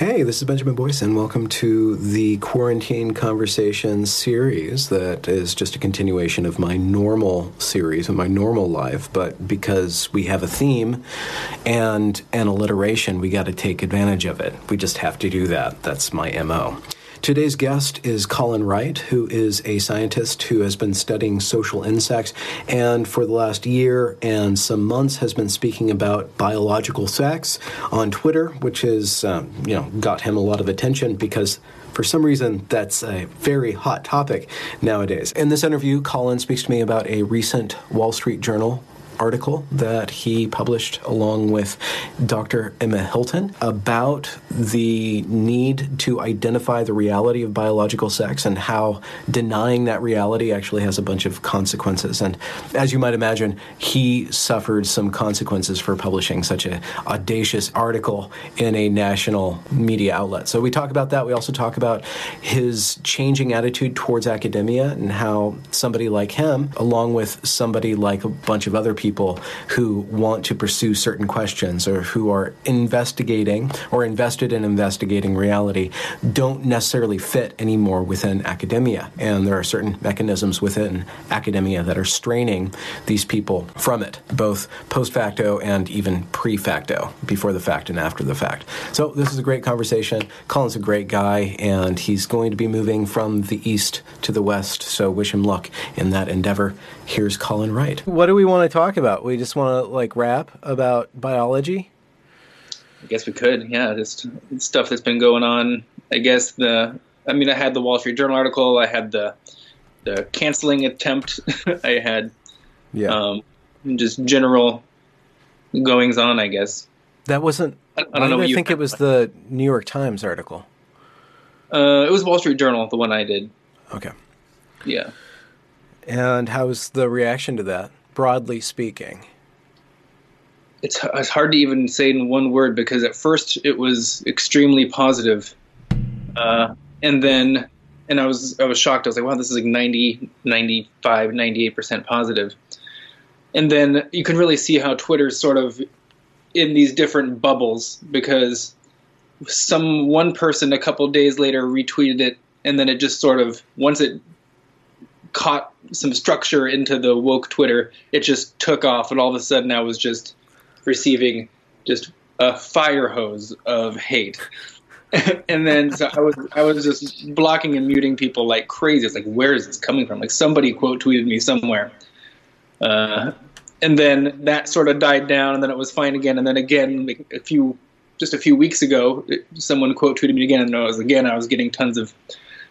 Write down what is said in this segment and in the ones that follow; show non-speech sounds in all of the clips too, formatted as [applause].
Hey, this is Benjamin Boyce, and welcome to the Quarantine Conversations series that is just a continuation of my normal series of my normal life. But because we have a theme and an alliteration, we got to take advantage of it. We just have to do that. That's my MO. Today's guest is Colin Wright, who is a scientist who has been studying social insects and for the last year and some months has been speaking about biological sex on Twitter, which has um, you know got him a lot of attention because for some reason, that's a very hot topic nowadays. In this interview, Colin speaks to me about a recent Wall Street Journal article that he published along with Dr. Emma Hilton about the need to identify the reality of biological sex and how denying that reality actually has a bunch of consequences. And as you might imagine, he suffered some consequences for publishing such an audacious article in a national media outlet. So we talk about that. We also talk about his changing attitude towards academia and how somebody like him, along with somebody like a bunch of other people, people who want to pursue certain questions or who are investigating or invested in investigating reality don't necessarily fit anymore within academia. And there are certain mechanisms within academia that are straining these people from it, both post facto and even pre facto, before the fact and after the fact. So, this is a great conversation. Colin's a great guy, and he's going to be moving from the east to the west. So, wish him luck in that endeavor. Here's Colin Wright. What do we want to talk about? We just want to like rap about biology. I guess we could, yeah. Just stuff that's been going on. I guess the. I mean, I had the Wall Street Journal article. I had the the canceling attempt. [laughs] I had, yeah, um, just general goings on. I guess that wasn't. I, I don't know. I think it was the New York Times article. Uh, it was Wall Street Journal, the one I did. Okay. Yeah. And how was the reaction to that, broadly speaking? It's, it's hard to even say in one word because at first it was extremely positive. Uh, and then and I was I was shocked. I was like, wow, this is like 90, 95, 98% positive. And then you can really see how Twitter's sort of in these different bubbles because some one person a couple days later retweeted it and then it just sort of once it caught some structure into the woke Twitter, it just took off, and all of a sudden I was just receiving just a fire hose of hate. [laughs] and then so I was I was just blocking and muting people like crazy. It's like where is this coming from? Like somebody quote tweeted me somewhere. Uh, and then that sort of died down, and then it was fine again, and then again like a few just a few weeks ago, it, someone quote tweeted me again, and it was again I was getting tons of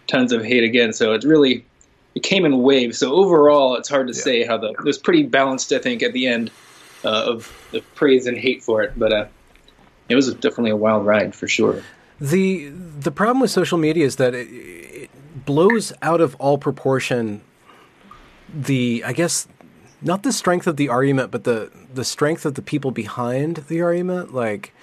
tons of hate again. So it's really it came in waves. So overall, it's hard to yeah. say how the it was pretty balanced. I think at the end uh, of the praise and hate for it, but uh, it was definitely a wild ride for sure. The the problem with social media is that it, it blows out of all proportion. The I guess not the strength of the argument, but the the strength of the people behind the argument. Like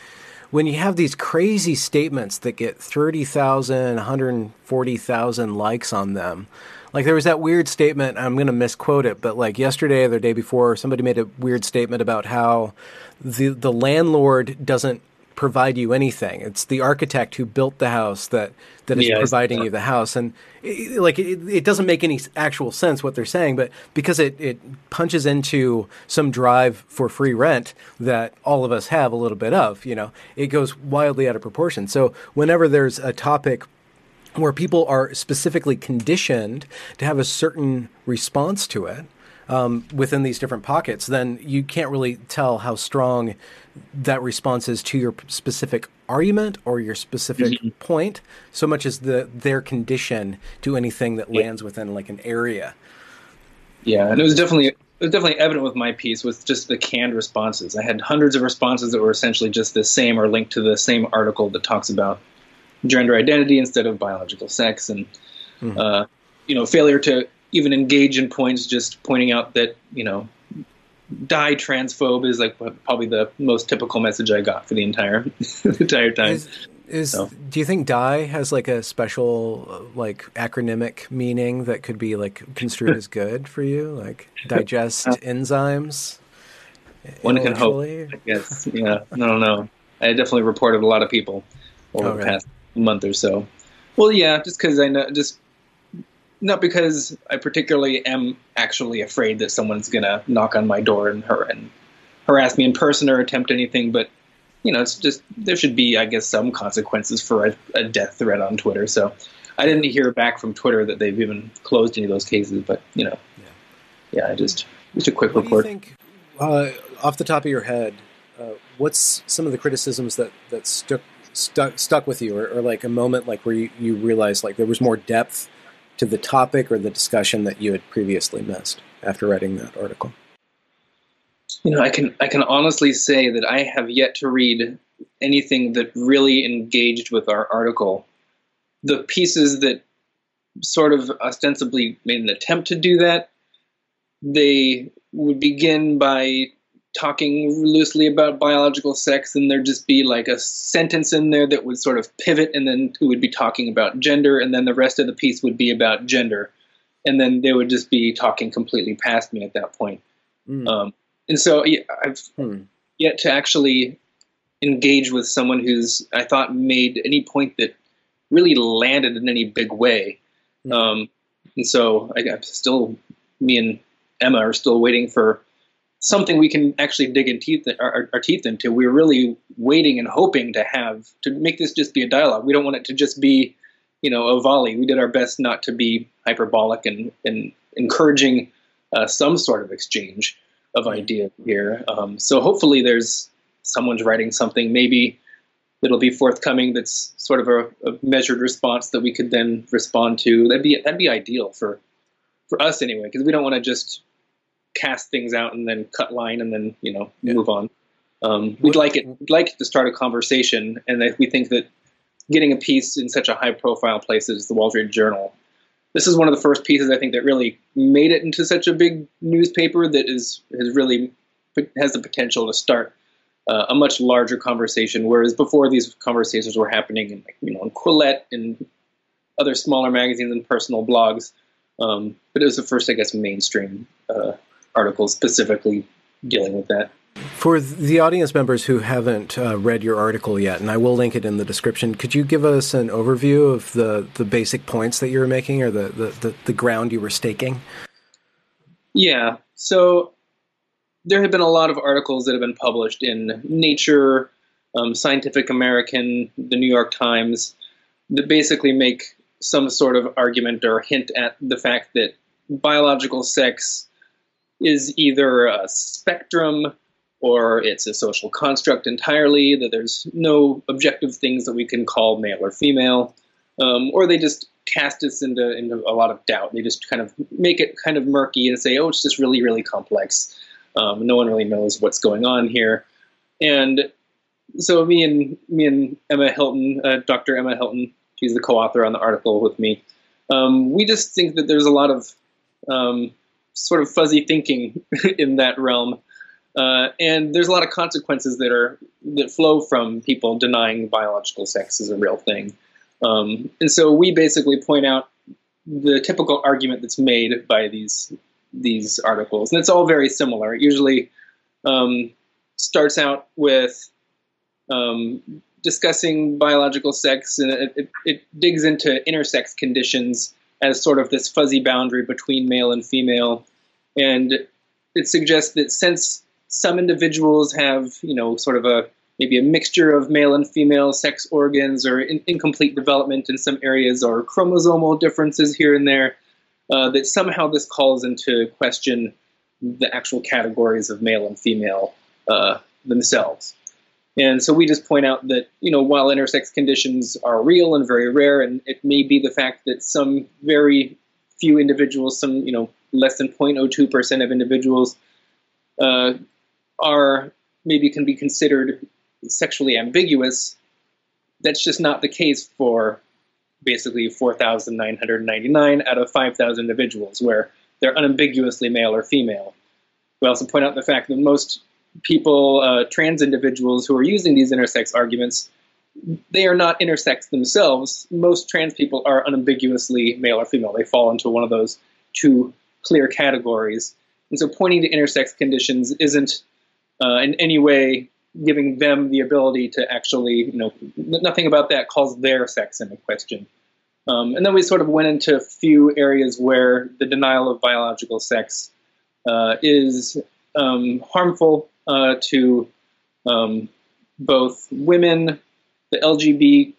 when you have these crazy statements that get 30,000, 140,000 likes on them, like there was that weird statement. I'm going to misquote it, but like yesterday or the day before, somebody made a weird statement about how the the landlord doesn't provide you anything. It's the architect who built the house that that is providing you the house, and it, like it, it, doesn't make any actual sense what they're saying, but because it it punches into some drive for free rent that all of us have a little bit of, you know, it goes wildly out of proportion. So whenever there's a topic where people are specifically conditioned to have a certain response to it um, within these different pockets, then you can't really tell how strong that response is to your specific argument or your specific mm-hmm. point, so much as the their condition to anything that lands within like an area. Yeah, and it was definitely it was definitely evident with my piece with just the canned responses. I had hundreds of responses that were essentially just the same or linked to the same article that talks about gender identity instead of biological sex, and mm-hmm. uh, you know, failure to even engage in points, just pointing out that you know, die transphobe is like probably the most typical message I got for the entire [laughs] the entire time. Is, is so. do you think die has like a special like acronymic meaning that could be like construed as good for you, like digest uh, [laughs] enzymes? One can hope. I guess. Yeah. I don't know. I definitely reported a lot of people over oh, the past month or so. Well, yeah, just because I know, just not because I particularly am actually afraid that someone's gonna knock on my door and her and harass me in person or attempt anything, but you know, it's just there should be, I guess, some consequences for a, a death threat on Twitter. So I didn't hear back from Twitter that they've even closed any of those cases, but you know, yeah, yeah I just just a quick what report. Think, uh, off the top of your head, uh, what's some of the criticisms that that stuck stuck stuck with you, or, or like a moment like where you, you realized like there was more depth to the topic or the discussion that you had previously missed after writing that article? You know, I can I can honestly say that I have yet to read anything that really engaged with our article. The pieces that sort of ostensibly made an attempt to do that, they would begin by talking loosely about biological sex, and there'd just be like a sentence in there that would sort of pivot, and then it would be talking about gender, and then the rest of the piece would be about gender, and then they would just be talking completely past me at that point. Mm. Um, and so I've hmm. yet to actually engage with someone who's I thought made any point that really landed in any big way. Mm. Um, and so I, I'm still me and Emma are still waiting for something we can actually dig in teeth our, our, teeth into. We're really waiting and hoping to have to make this just be a dialogue. We don't want it to just be, you know, a volley. We did our best not to be hyperbolic and, and encouraging uh, some sort of exchange of ideas here. Um, so hopefully, there's someone's writing something. Maybe that'll be forthcoming. That's sort of a, a measured response that we could then respond to. That'd be that'd be ideal for for us anyway, because we don't want to just cast things out and then cut line and then you know yeah. move on. Um, we'd like it we'd like to start a conversation, and if we think that getting a piece in such a high profile place as the Wall Street Journal, this is one of the first pieces I think that really made it into such a big newspaper that is has really has the potential to start uh, a much larger conversation. Whereas before, these conversations were happening in you know in Quillette and other smaller magazines and personal blogs. Um, but it was the first, I guess, mainstream uh, articles specifically dealing with that. For the audience members who haven't uh, read your article yet, and I will link it in the description, could you give us an overview of the, the basic points that you were making or the, the, the, the ground you were staking? Yeah. So there have been a lot of articles that have been published in Nature, um, Scientific American, the New York Times, that basically make some sort of argument or hint at the fact that biological sex is either a spectrum or it's a social construct entirely, that there's no objective things that we can call male or female, um, or they just cast us into, into a lot of doubt. They just kind of make it kind of murky and say, oh, it's just really, really complex. Um, no one really knows what's going on here. And so me and me and Emma Hilton, uh, Dr. Emma Hilton, she's the co-author on the article with me. Um, we just think that there's a lot of um, sort of fuzzy thinking [laughs] in that realm. Uh, and there's a lot of consequences that are that flow from people denying biological sex is a real thing. Um, and so we basically point out the typical argument that's made by these these articles, and it's all very similar. It usually um, starts out with um, discussing biological sex, and it, it, it digs into intersex conditions as sort of this fuzzy boundary between male and female. And it suggests that since some individuals have, you know, sort of a maybe a mixture of male and female sex organs or in, incomplete development in some areas or chromosomal differences here and there, uh, that somehow this calls into question the actual categories of male and female uh, themselves. And so we just point out that, you know, while intersex conditions are real and very rare, and it may be the fact that some very few individuals, some, you know, less than 0.02% of individuals uh, are maybe can be considered sexually ambiguous. That's just not the case for basically 4,999 out of 5,000 individuals, where they're unambiguously male or female. We also point out the fact that most people, uh, trans individuals who are using these intersex arguments, they are not intersex themselves. Most trans people are unambiguously male or female. They fall into one of those two clear categories. And so pointing to intersex conditions isn't uh, in any way giving them the ability to actually, you know, nothing about that calls their sex into question. Um, and then we sort of went into a few areas where the denial of biological sex uh, is um, harmful uh, to um, both women, the LGBT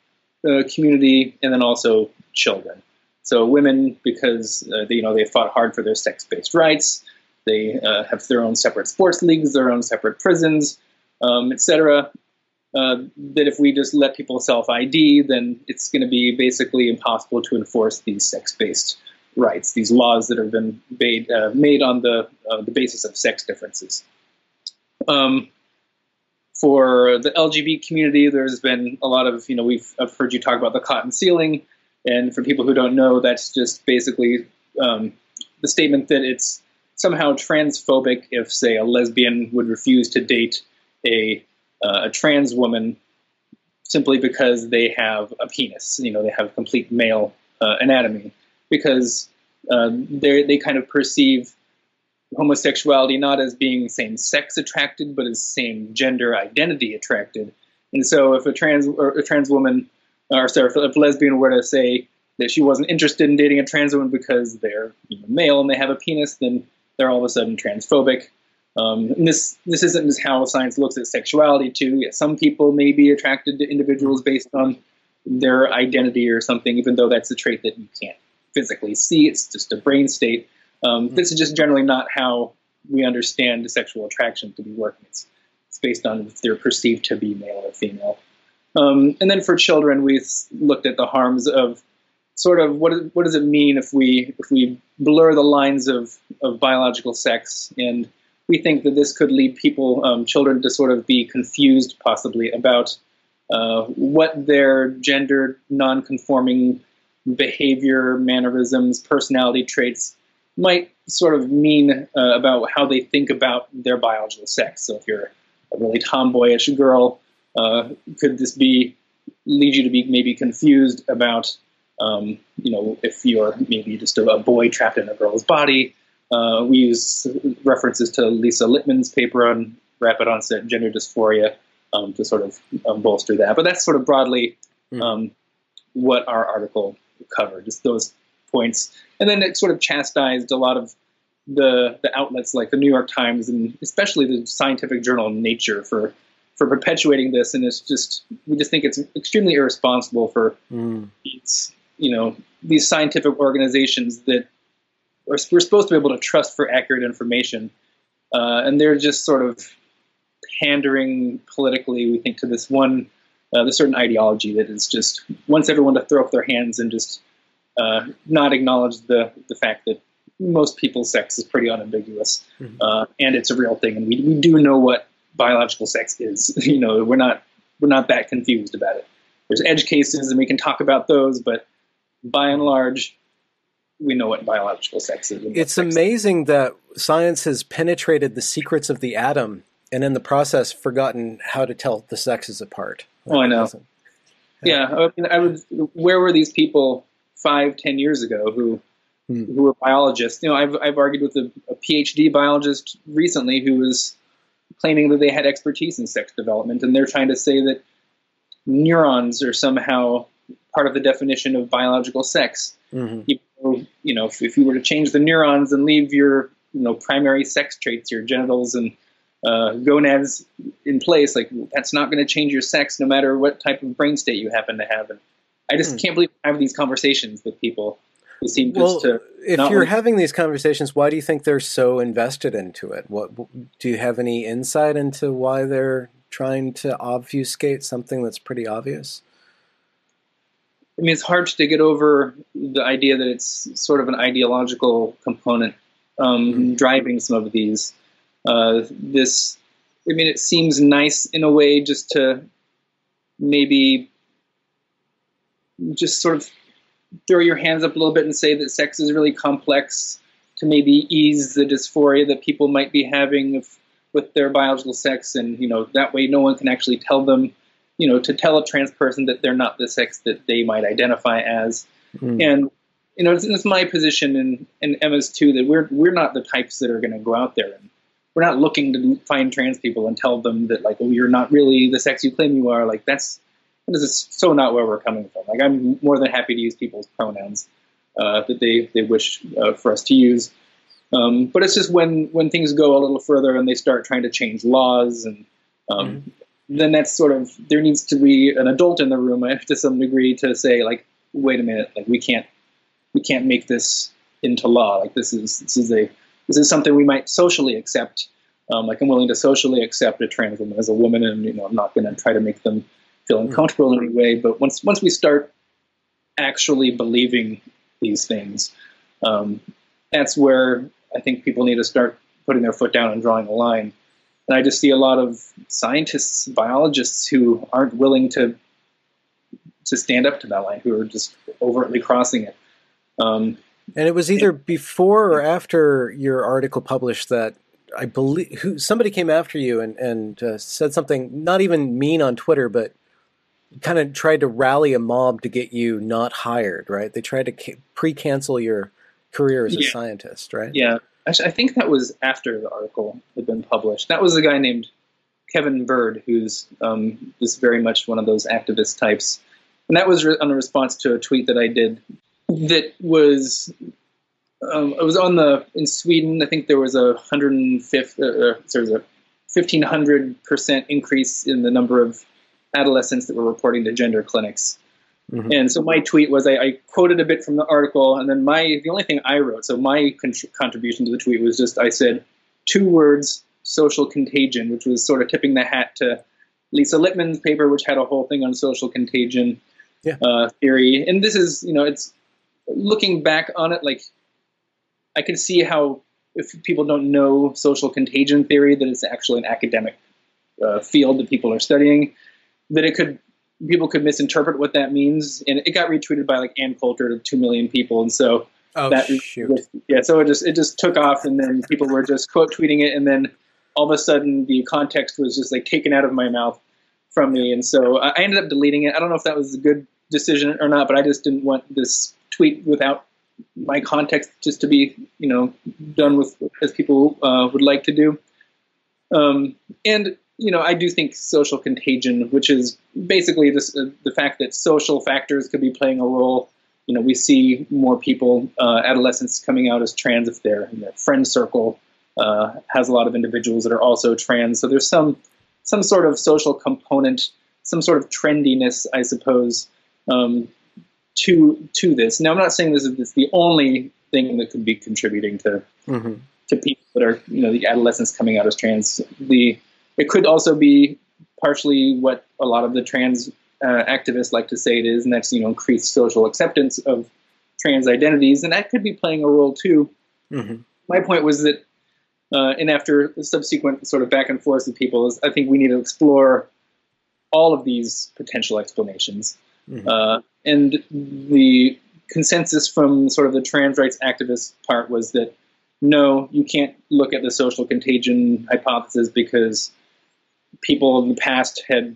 uh, community, and then also children. So women, because uh, they, you know they fought hard for their sex-based rights, they uh, have their own separate sports leagues, their own separate prisons, um, etc. Uh, that if we just let people self ID, then it's going to be basically impossible to enforce these sex based rights, these laws that have been made, uh, made on the, the basis of sex differences. Um, for the LGBT community, there's been a lot of, you know, we've I've heard you talk about the cotton ceiling. And for people who don't know, that's just basically um, the statement that it's somehow transphobic if, say, a lesbian would refuse to date a, uh, a trans woman simply because they have a penis. You know, they have complete male uh, anatomy because uh, they kind of perceive homosexuality not as being same sex attracted, but as same gender identity attracted. And so, if a trans or a trans woman, or sorry, if a lesbian were to say that she wasn't interested in dating a trans woman because they're you know, male and they have a penis, then they're all of a sudden transphobic. Um, and this this isn't just how science looks at sexuality too. Yeah, some people may be attracted to individuals based on their identity or something, even though that's a trait that you can't physically see. It's just a brain state. Um, mm-hmm. This is just generally not how we understand sexual attraction to be working. It's, it's based on if they're perceived to be male or female. Um, and then for children, we looked at the harms of sort of what what does it mean if we if we blur the lines of, of biological sex and we think that this could lead people, um, children, to sort of be confused possibly about uh, what their gender non-conforming behavior, mannerisms, personality traits might sort of mean uh, about how they think about their biological sex. So if you're a really tomboyish girl, uh, could this be lead you to be maybe confused about, um, you know, if you're maybe just a, boy trapped in a girl's body? Uh, we use references to Lisa Littman's paper on rapid onset gender dysphoria um, to sort of um, bolster that. But that's sort of broadly um, what our article covered, just those points. And then it sort of chastised a lot of the the outlets like the New York Times and especially the scientific journal Nature for for perpetuating this. And it's just we just think it's extremely irresponsible for mm. these you know these scientific organizations that we're, we're supposed to be able to trust for accurate information, uh, and they're just sort of pandering politically. We think to this one, uh, the certain ideology that is just wants everyone to throw up their hands and just uh, not acknowledge the the fact that most people's sex is pretty unambiguous, mm-hmm. uh, and it's a real thing, and we we do know what biological sex is. [laughs] you know, we're not we're not that confused about it. There's edge cases, and we can talk about those, but by and large, we know what biological sex is. It's sex amazing is. that science has penetrated the secrets of the atom and in the process forgotten how to tell the sexes apart. Oh, I know. Yeah, I, mean, I was. Where were these people five, ten years ago who hmm. who were biologists? You know, I've I've argued with a, a PhD biologist recently who was claiming that they had expertise in sex development, and they're trying to say that neurons are somehow part of the definition of biological sex. Mm-hmm you know, if, if you were to change the neurons and leave your, you know, primary sex traits, your genitals and uh, gonads in place, like that's not going to change your sex no matter what type of brain state you happen to have. And I just mm. can't believe I have these conversations with people who seem well, to. If you're like, having these conversations, why do you think they're so invested into it? What do you have any insight into why they're trying to obfuscate something that's pretty obvious? I mean, it's hard to get over the idea that it's sort of an ideological component um, mm-hmm. driving some of these. Uh, this, I mean, it seems nice in a way just to maybe just sort of throw your hands up a little bit and say that sex is really complex to maybe ease the dysphoria that people might be having if, with their biological sex, and you know that way no one can actually tell them, you know, to tell a trans person that they're not the sex that they might identify as, mm. and you know it's, it's, my position and, and Emma's too that we're we're not the types that are going to go out there and we're not looking to find trans people and tell them that like, oh, you're not really the sex you claim you are. Like that's this is so not where we're coming from. Like I'm more than happy to use people's pronouns uh, that they they wish uh, for us to use. Um, but it's just when when things go a little further and they start trying to change laws and um, mm-hmm. then that's sort of there needs to be an adult in the room to some degree to say like wait a minute like we can't we can't make this into law like this is this is a this is something we might socially accept um, like I'm willing to socially accept a trans woman as a woman and you know I'm not going to try to make them feel mm-hmm. uncomfortable in any way. But once once we start actually believing these things, um, that's where I think people need to start putting their foot down and drawing a line. And I just see a lot of scientists, biologists who aren't willing to to stand up to that line, who are just overtly crossing it. Um, and it was either before or after your article published that I believe who somebody came after you and and uh, said something not even mean on Twitter, but kind of tried to rally a mob to get you not hired, right? They tried to ca- pre-cancel your career as a yeah. scientist, right? Yeah, Actually, I think that was after the article had been published. That was a guy named Kevin Bird, who's um, just very much one of those activist types, and that was re- on a response to a tweet that I did that was. Um, it was on the in Sweden. I think there was a hundred and fifth. Uh, uh was a fifteen hundred percent increase in the number of adolescents that were reporting to gender clinics. Mm-hmm. And so my tweet was I, I, quoted a bit from the article, and then my the only thing I wrote. So my con- contribution to the tweet was just I said two words: social contagion, which was sort of tipping the hat to Lisa Littman's paper, which had a whole thing on social contagion yeah. uh, theory. And this is you know it's looking back on it like I can see how if people don't know social contagion theory, that it's actually an academic uh, field that people are studying that it could people could misinterpret what that means, and it got retweeted by like Ann Coulter to two million people, and so oh, that shoot. yeah, so it just it just took off, and then people were just quote tweeting it, and then all of a sudden the context was just like taken out of my mouth from me, and so I ended up deleting it. I don't know if that was a good decision or not, but I just didn't want this tweet without my context just to be you know done with as people uh, would like to do. Um, and you know, I do think social contagion, which is basically this, uh, the fact that social factors could be playing a role. You know, we see more people, uh, adolescents, coming out as trans if their, their friend circle uh, has a lot of individuals that are also trans. So there's some some sort of social component, some sort of trendiness, I suppose, um, to to this. Now, I'm not saying this is, this is the only thing that could be contributing to mm-hmm. to people that are, you know, the adolescents coming out as trans. The it could also be partially what a lot of the trans uh, activists like to say it is, and that's you know increased social acceptance of trans identities, and that could be playing a role too. Mm-hmm. My point was that, uh, and after subsequent sort of back and forth with people, is I think we need to explore all of these potential explanations, mm-hmm. uh, and the consensus from sort of the trans rights activist part was that no, you can't look at the social contagion hypothesis because people in the past had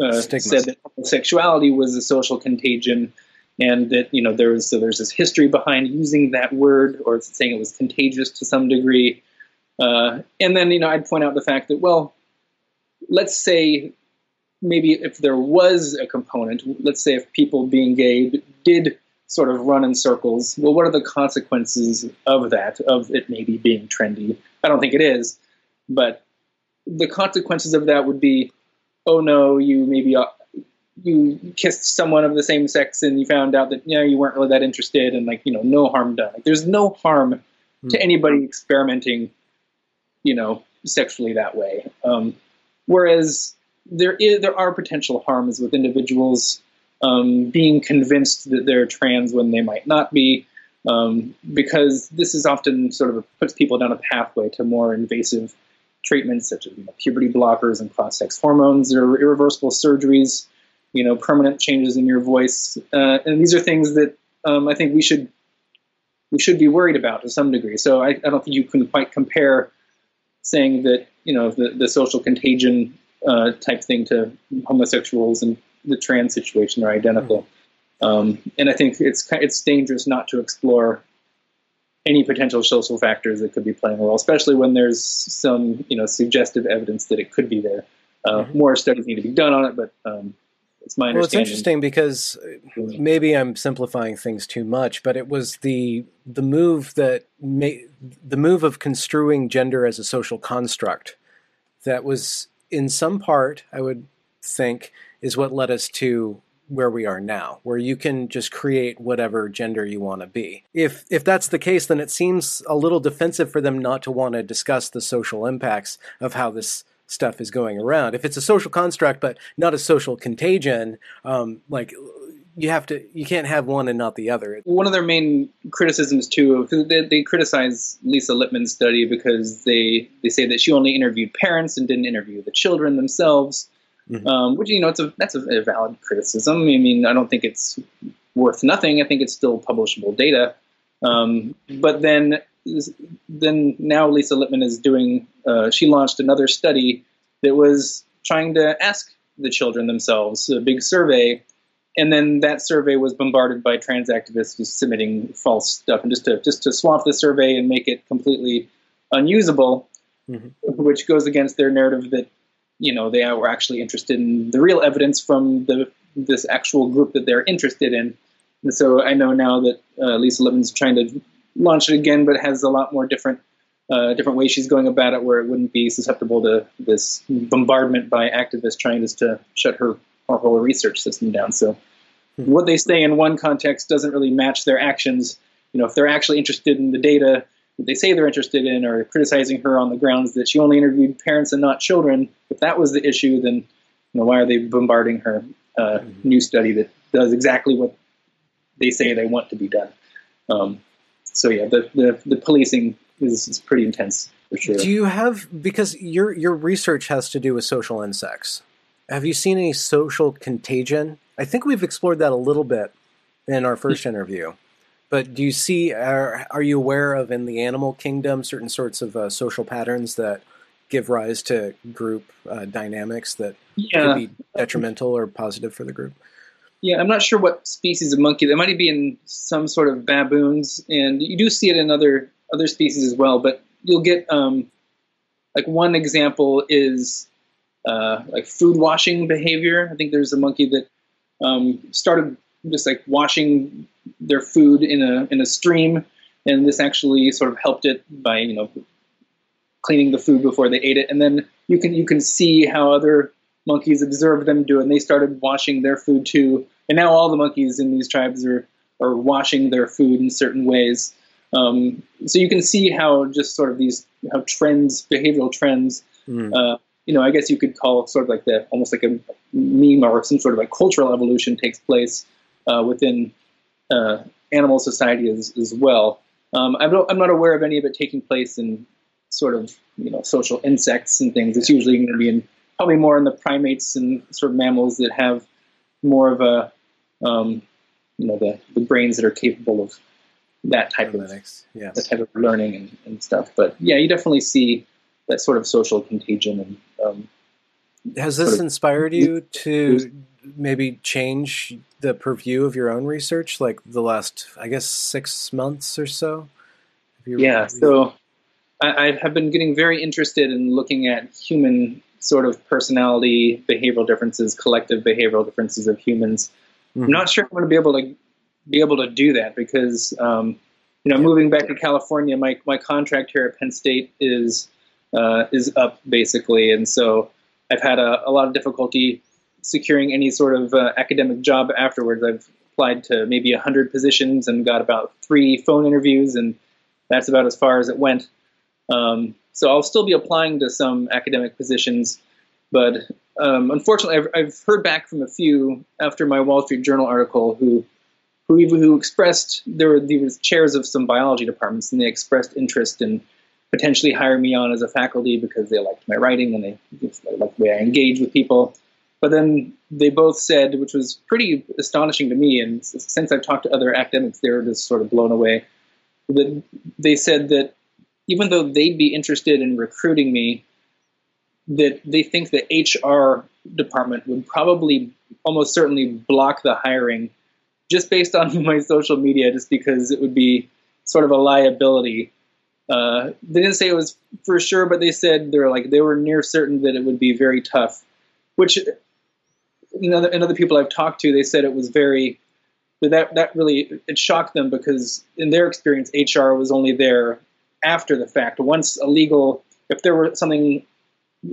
uh, said that homosexuality was a social contagion, and that you know there was so there's this history behind using that word or saying it was contagious to some degree. Uh, and then you know I'd point out the fact that well, let's say maybe if there was a component, let's say if people being gay did sort of run in circles, well, what are the consequences of that, of it maybe being trendy? I don't think it is, but the consequences of that would be, oh no, you maybe uh, you kissed someone of the same sex and you found out that you know you weren't really that interested and like you know no harm done. Like, there's no harm mm. to hmm. anybody experimenting, you know, sexually that way. Um, whereas there is there are potential harms with individuals um, being convinced that they're trans when they might not be. um, because this is often sort of puts people down a pathway to more invasive treatments such as you know, puberty blockers and cross-sex hormones or irreversible surgeries, you know, permanent changes in your voice, uh, and these are things that um, I think we should we should be worried about to some degree. So I, I, don't think you can quite compare saying that you know the, the social contagion uh, type thing to homosexuals and the trans situation are identical. Um, and I think it's it's dangerous not to explore any potential social factors that could be playing a role, especially when there's some you know suggestive evidence that it could be there. Uh, mm-hmm. More studies need to be done on it, but um, it's my well, it's interesting because maybe I'm simplifying things too much, but it was the the move that made the move of construing gender as a social construct that was in some part, I would think, is what led us to where we are now, where you can just create whatever gender you want to be. If if that's the case, then it seems a little defensive for them not to want to discuss the social impacts of how this stuff is going around. If it's a social construct but not a social contagion, um, like you have to you can't have one and not the other. One of their main criticisms too, they, they criticize Lisa Littman's study because they they say that she only interviewed parents and didn't interview the children themselves. Mm-hmm. Um, which you know, it's a that's a, a, valid criticism. I mean, I don't think it's worth nothing. I think it's still publishable data. Um, but then then now Lisa Littman is doing. Uh, she launched another study that was trying to ask the children themselves a big survey, and then that survey was bombarded by trans activists who's submitting false stuff, and just to just to swamp the survey and make it completely unusable, mm-hmm. which goes against their narrative that you know they were actually interested in the real evidence from the this actual group that they're interested in. And so I know now that uh, Lisa Littman's trying to launch it again, but has a lot more different uh, different ways she's going about it, where it wouldn't be susceptible to this bombardment by activists trying just to shut her, her whole research system down. So hmm. what they say in one context doesn't really match their actions. You know, if they're actually interested in the data they say they're interested in or criticizing her on the grounds that she only interviewed parents and not children. If that was the issue, then you know, why are they bombarding her uh, mm-hmm. new study that does exactly what they say they want to be done? Um, so yeah, the, the, the policing is, is, pretty intense for sure. Do you have because your your research has to do with social insects? Have you seen any social contagion? I think we've explored that a little bit in our first interview. But do you see, are, are you aware of in the animal kingdom certain sorts of uh, social patterns that give rise to group uh, dynamics that yeah. could be detrimental or positive for the group? Yeah, I'm not sure what species of monkey. There might be in some sort of baboons, and you do see it in other other species as well. But you'll get um, like one example is uh, like food washing behavior. I think there's a monkey that um, started just like washing their food in a in a stream, and this actually sort of helped it by you know cleaning the food before they ate it, and then you can you can see how other monkeys observed them do it, and they started washing their food too, and now all the monkeys in these tribes are are washing their food in certain ways. Um, so you can see how just sort of these how trends, behavioral trends. Mm. Uh, you know, I guess you could call it sort of like the almost like a meme or some sort of like cultural evolution takes place uh, within uh, animal society as, as well. Um, I'm, not, I'm not aware of any of it taking place in sort of you know social insects and things. It's usually going to be in probably more in the primates and sort of mammals that have more of a um, you know the, the brains that are capable of that type Analytics. of yes. that type of learning and, and, stuff. But yeah, you definitely see that sort of social contagion and. Um, Has this inspired you to maybe change the purview of your own research, like the last, I guess, six months or so? yeah, so I, I, have been getting very interested in looking at human sort of personality, behavioral differences, collective behavioral differences of humans. Mm-hmm. I'm not sure I'm going to be able to be able to do that because, um, you know, moving back to California, my my contract here at Penn State is uh, is up basically, and so I've had a, a lot of difficulty securing any sort of uh, academic job afterwards. I've applied to maybe 100 positions and got about three phone interviews, and that's about as far as it went. Um, so I'll still be applying to some academic positions, but um, unfortunately, I've, I've, heard back from a few after my Wall Street Journal article who who who expressed there were these chairs of some biology departments, and they expressed interest in potentially hire me on as a faculty because they liked my writing and they liked the way I engage with people. But then they both said, which was pretty astonishing to me, and since I've talked to other academics, they were just sort of blown away. That they said that even though they'd be interested in recruiting me, that they think the HR department would probably almost certainly block the hiring just based on [laughs] my social media, just because it would be sort of a liability. Uh, they didn't say it was for sure, but they said they're like they were near certain that it would be very tough. Which, in other, in other people I've talked to, they said it was very that that really it shocked them because in their experience, HR was only there after the fact. Once a legal, if there were something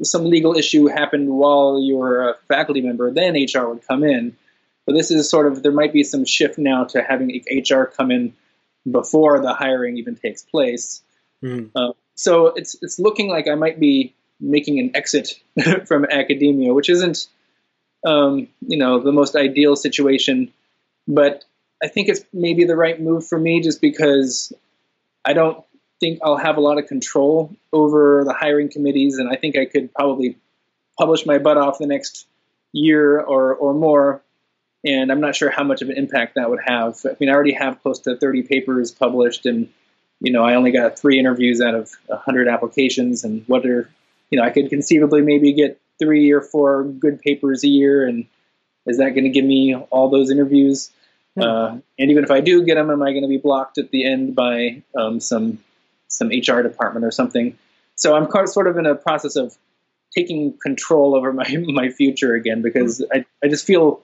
some legal issue happened while you were a faculty member, then HR would come in. But this is sort of there might be some shift now to having HR come in before the hiring even takes place. Mm. Uh, so it's it's looking like I might be making an exit [laughs] from academia, which isn't um, you know the most ideal situation, but I think it's maybe the right move for me just because I don't think I'll have a lot of control over the hiring committees, and I think I could probably publish my butt off the next year or, or more. And I'm not sure how much of an impact that would have. I mean, I already have close to 30 papers published, and you know, I only got three interviews out of 100 applications. And whether, you know, I could conceivably maybe get three or four good papers a year, and is that going to give me all those interviews? Uh, and even if I do get them, am I going to be blocked at the end by um, some some HR department or something. So I'm sort of in a process of taking control over my [laughs] my future again because I, I just feel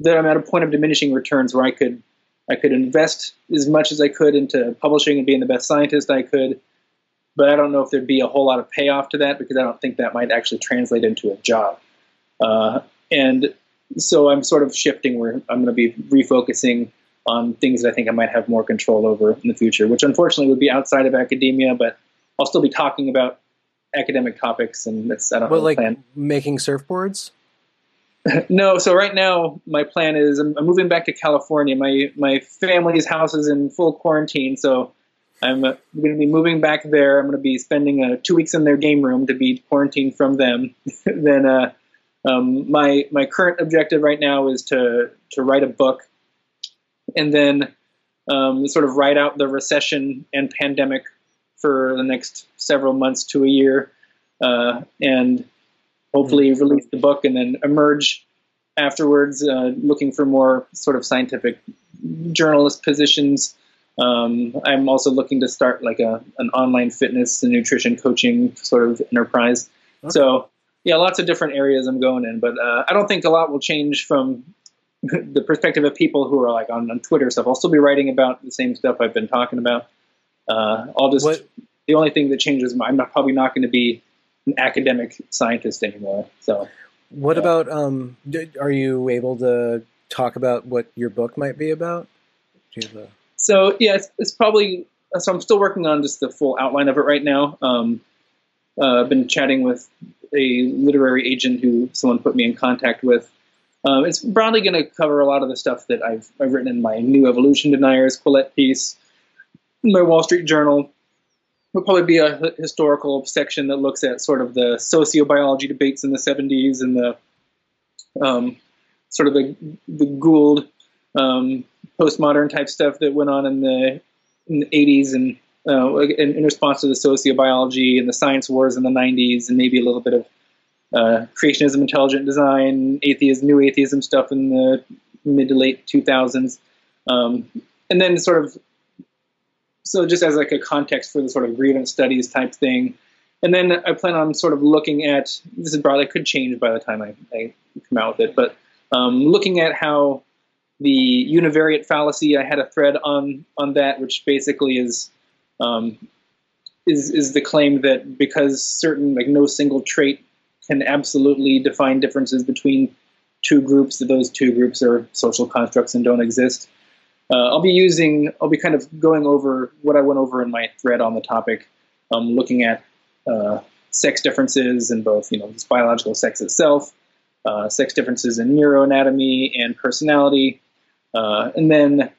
that I'm at a point of diminishing returns where I could I could invest as much as I could into publishing and being the best scientist I could, but I don't know if there'd be a whole lot of payoff to that because I don't think that might actually translate into a job. Uh, and so I'm sort of shifting where I'm going to be refocusing on things that I think I might have more control over in the future, which unfortunately would be outside of academia, but I'll still be talking about academic topics, and that's I don't well, like plan. making surfboards. [laughs] no, so right now my plan is I'm, I'm, moving back to California. My my family's house is in full quarantine, so I'm uh, going to be moving back there. I'm going to be spending uh, two weeks in their game room to be quarantined from them. [laughs] then uh, um, my my current objective right now is to to write a book and then um, sort of ride out the recession and pandemic for the next several months to a year, uh, and hopefully mm-hmm. release the book and then emerge afterwards, uh, looking for more sort of scientific journalist positions. Um, I'm also looking to start like a an online fitness and nutrition coaching sort of enterprise. Okay. So yeah, lots of different areas I'm going in, but uh, I don't think a lot will change from [laughs] the perspective of people who are like on, on Twitter stuff. I'll still be writing about the same stuff I've been talking about. Uh, I'll just what? the only thing that changes, I'm not, probably not going to be an academic scientist anymore. So, what yeah. about? Um, are you able to talk about what your book might be about? A... So yeah, it's, it's, probably. So I'm still working on just the full outline of it right now. Um, uh, I've been chatting with a literary agent who someone put me in contact with um, it's broadly going to cover a lot of the stuff that I've, I've written in my New Evolution Deniers Quillette piece, my Wall Street Journal. Will probably be a historical section that looks at sort of the sociobiology debates in the 70s and the um, sort of the, the Gould um, postmodern type stuff that went on in the, in the 80s and uh, in, in response to the sociobiology and the science wars in the 90s and maybe a little bit of uh, creationism, intelligent design, atheism, new atheism stuff in the mid to late 2000s, um, and then sort of so just as like a context for the sort of grievance studies type thing. And then I plan on sort of looking at this is broad. It could change by the time I, I come out with it, but um, looking at how the univariate fallacy. I had a thread on on that, which basically is um, is is the claim that because certain like no single trait can absolutely define differences between two groups, that those two groups are social constructs and don't exist. Uh, I'll be using, I'll be kind of going over what I went over in my thread on the topic, um, looking at uh, sex differences in both, you know, biological sex itself, uh, sex differences in neuroanatomy and personality, uh, and then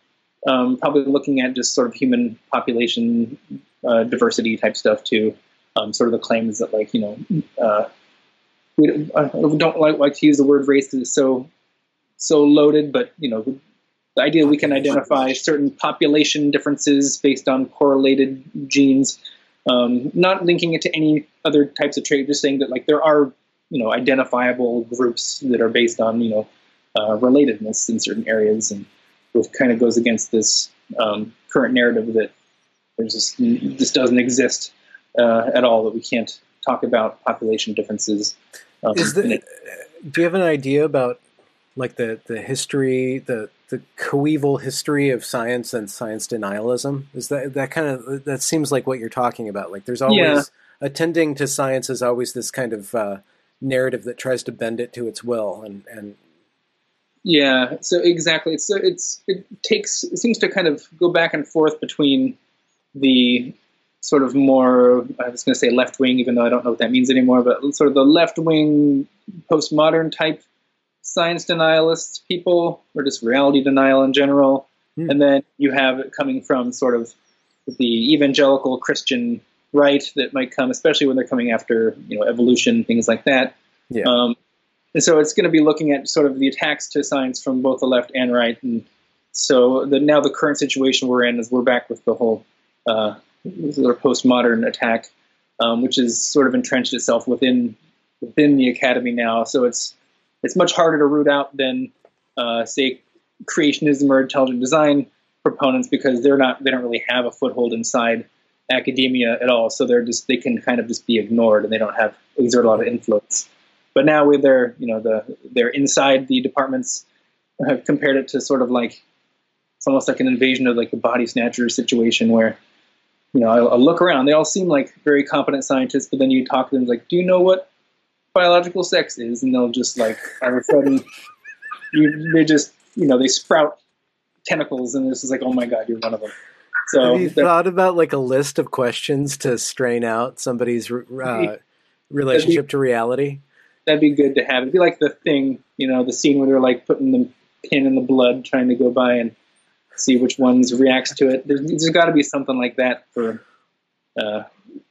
Um, probably looking at just sort of human population uh, diversity type stuff too. Um, sort of the claims that like you know uh, we don't, like, like to use the word race because it's so so loaded, but you know the idea we can identify certain population differences based on correlated genes, um, not linking it to any other types of trait, just saying that like there are you know identifiable groups that are based on you know uh, relatedness in certain areas, and which kind of goes against this um, current narrative that there's just this doesn't exist uh, at all that we can't talk about population differences. Um, Is the, do you have an idea about like the, the history, the the coeval history of science and science denialism? Is that that kind of that seems like what you're talking about? Like there's always yeah. attending to science is always this kind of uh, narrative that tries to bend it to its will and and yeah so exactly so it's it takes it seems to kind of go back and forth between the sort of more I was going to say left wing, even though I don't know what that means anymore, but sort of the left wing postmodern type science denialists people, or just reality denial in general. Mm. And then you have it coming from sort of the evangelical Christian right that might come, especially when they're coming after you know evolution, things like that. Yeah. Um, and so it's going to be looking at sort of the attacks to science from both the left and right. And so the, now the current situation we're in is we're back with the whole uh, sort of postmodern attack, um, which has sort of entrenched itself within within the academy now. So it's it's much harder to root out than uh, say creationism or intelligent design proponents because they're not they don't really have a foothold inside academia at all. So they're just they can kind of just be ignored and they don't have exert a lot of influence. But now with their you know the they're inside the departments have compared it to sort of like it's almost like an invasion of like the body snatcher situation where you know, I'll, I'll, look around. They all seem like very competent scientists, but then you talk to them like, "Do you know what biological sex is?" And they'll just like of a sudden, [laughs] you, they just you know they sprout tentacles, and this is like, "Oh my god, you're one of them." So, have you thought about like a list of questions to strain out somebody's uh, relationship to reality? That'd be good to have. It'd be like the thing, you know, the scene where they're like putting the pin in the blood, trying to go by and see which ones reacts to it. There's, there's got to be something like that for, uh,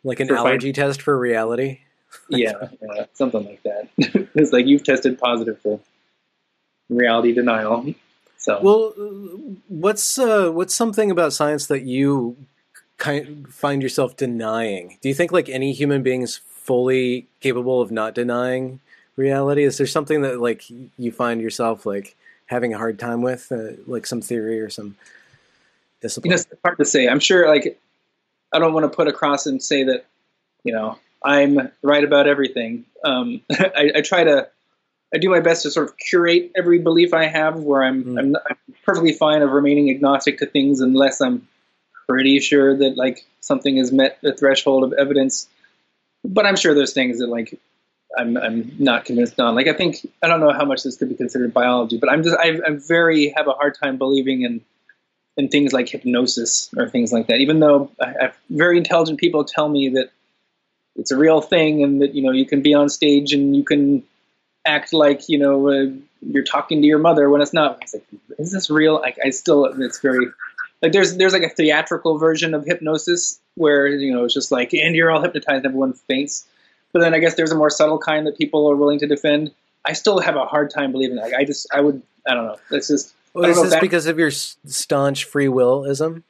like an for allergy test for reality. yeah, yeah, something like that. [laughs] it's like you've tested positive for reality denial. So, well, what's uh, what's something about science that you kind find yourself denying? Do you think like any human being is fully capable of not denying reality? Is there something that like you find yourself like having a hard time with, uh, like some theory or some discipline? You know, it's hard to say. I'm sure, like, I don't want to put across and say that, you know, I'm right about everything. Um, [laughs] I, I, try to, I do my best to sort of curate every belief I have, where I'm, mm. I'm, I'm perfectly fine of remaining agnostic to things unless I'm pretty sure that like something has met the threshold of evidence. But I'm sure there's things that like I'm I'm not convinced on. Like I think I don't know how much this could be considered biology, but I'm just I, I'm very have a hard time believing in in things like hypnosis or things like that. Even though I have very intelligent people tell me that it's a real thing and that you know you can be on stage and you can act like you know uh, you're talking to your mother when it's not. Like, is this real? Like I still it's very like there's there's like a theatrical version of hypnosis where you know it's just like and you're all hypnotized, everyone faints but then I guess there's a more subtle kind that people are willing to defend. I still have a hard time believing. Like I just, I would, I don't know. It's just. Well, is this that, because of your staunch free willism,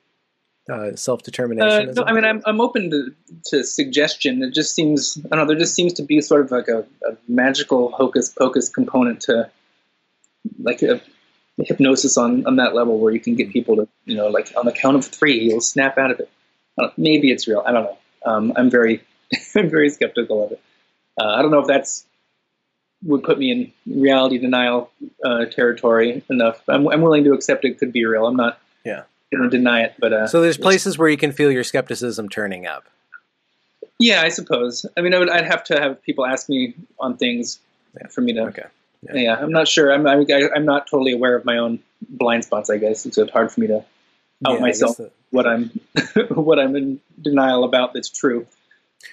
uh, self determination? Uh, no, I mean I'm I'm open to to suggestion. It just seems I don't know. There just seems to be sort of like a, a magical hocus pocus component to like a hypnosis on on that level where you can get people to you know like on the count of three you'll snap out of it. maybe it's real. I don't know. Um, I'm very [laughs] I'm very skeptical of it. Uh, I don't know if that's would put me in reality denial uh, territory enough. I'm, I'm, willing to accept it could be real. I'm not. Yeah. Going to deny it, but uh, so there's places where you can feel your skepticism turning up. Yeah, I suppose. I mean, I would, I'd have to have people ask me on things yeah. for me to. Okay. Yeah. yeah. I'm not sure. I'm, I'm I'm not totally aware of my own blind spots. I guess it's hard for me to out yeah, myself that... what I'm [laughs] what I'm in denial about that's true.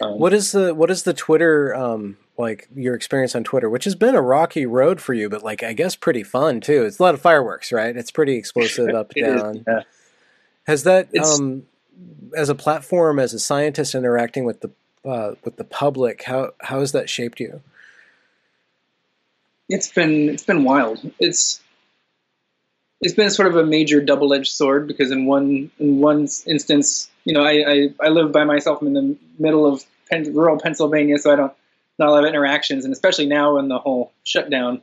Um, what is the what is the Twitter um, like your experience on Twitter, which has been a rocky road for you, but like I guess pretty fun too. It's a lot of fireworks, right? It's pretty explosive [laughs] up down. yeah. Has that um, as a platform, as a scientist interacting with the uh, with the public, how how has that shaped you? It's been it's been wild. It's it's been sort of a major double edged sword because in one in one instance, you know, I, I, I live by myself. I'm in the middle of Pen- rural Pennsylvania, so I don't not a lot of interactions, and especially now in the whole shutdown,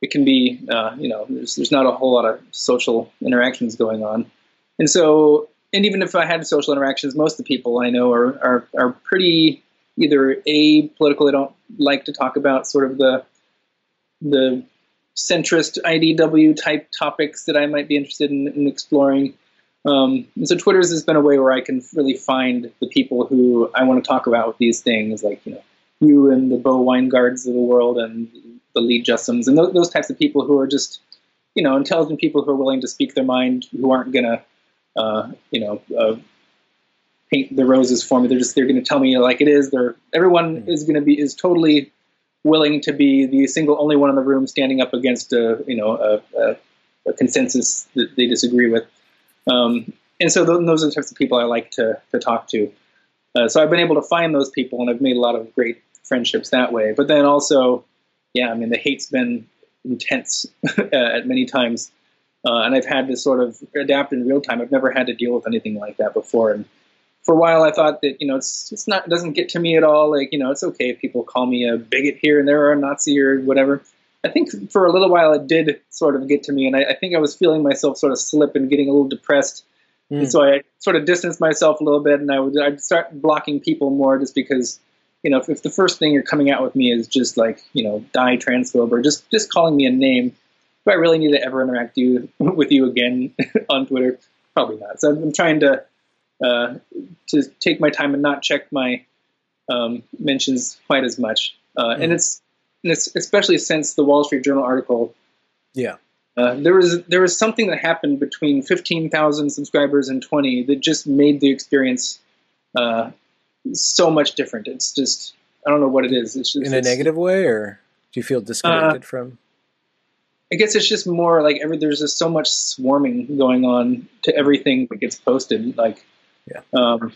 it can be uh, you know there's there's not a whole lot of social interactions going on, and so and even if I had social interactions, most of the people I know are are, are pretty either a political. They don't like to talk about sort of the the centrist IDW type topics that I might be interested in, in exploring. Um, and so Twitter's has been a way where I can really find the people who I want to talk about with these things, like you know you and the Bo Winegards of the world and the Lee Jussims and those, those types of people who are just you know intelligent people who are willing to speak their mind, who aren't gonna uh, you know uh, paint the roses for me. They're just they're gonna tell me like it is. They're everyone is gonna be is totally willing to be the single only one in the room standing up against a you know a, a, a consensus that they disagree with. Um, and so th- those are the types of people I like to to talk to. Uh, so I've been able to find those people, and I've made a lot of great friendships that way. But then also, yeah, I mean the hate's been intense [laughs] at many times, uh, and I've had to sort of adapt in real time. I've never had to deal with anything like that before, and for a while I thought that you know it's it's not it doesn't get to me at all. Like you know it's okay if people call me a bigot here and there or a Nazi or whatever. I think for a little while it did sort of get to me, and I, I think I was feeling myself sort of slip and getting a little depressed. Mm. And so I sort of distanced myself a little bit, and I would I'd start blocking people more just because you know if, if the first thing you're coming out with me is just like you know die transphobe or just just calling me a name, do I really need to ever interact you [laughs] with you again [laughs] on Twitter? Probably not. So I'm trying to uh, to take my time and not check my um, mentions quite as much. Uh, And it's and it's especially since the Wall Street Journal article. Yeah. Uh, there was there was something that happened between fifteen thousand subscribers and twenty that just made the experience uh, so much different. It's just I don't know what it is. It's just In a negative way, or do you feel disconnected from? I guess it's just more like every there's just so much swarming going on to everything that gets posted. Like, Yeah. Um,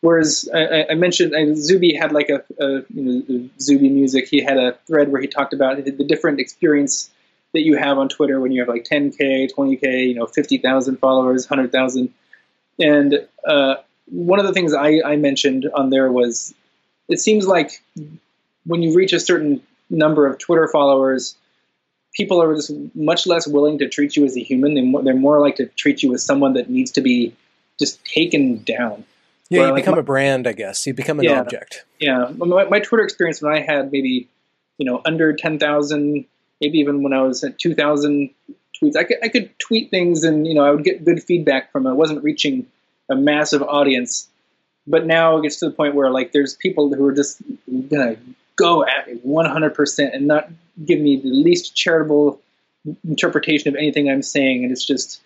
whereas I, I- mentioned I, Zuby had like a, a you know Zuby music. He had a thread where he talked about the different experience that you have on Twitter when you have like 10k, 20k, you know, 50,000 followers, 100,000, and uh, one of the things I, I mentioned on there was it seems like when you reach a certain number of Twitter followers people are just much less willing to treat you as a human. They they're more like to treat you as someone that needs to be just taken down. Yeah, you like become my- a brand, I guess. You become an Yeah. object. Yeah, my, my Twitter experience when I had maybe you know under ten thousand, maybe even when I was at two thousand tweets, I could I could tweet things and you know I would get good feedback from it. I wasn't reaching a massive audience, but now it gets to the point where like there's people who are just gonna go at me one hundred percent and not give me the least charitable interpretation of anything I'm saying, and it's just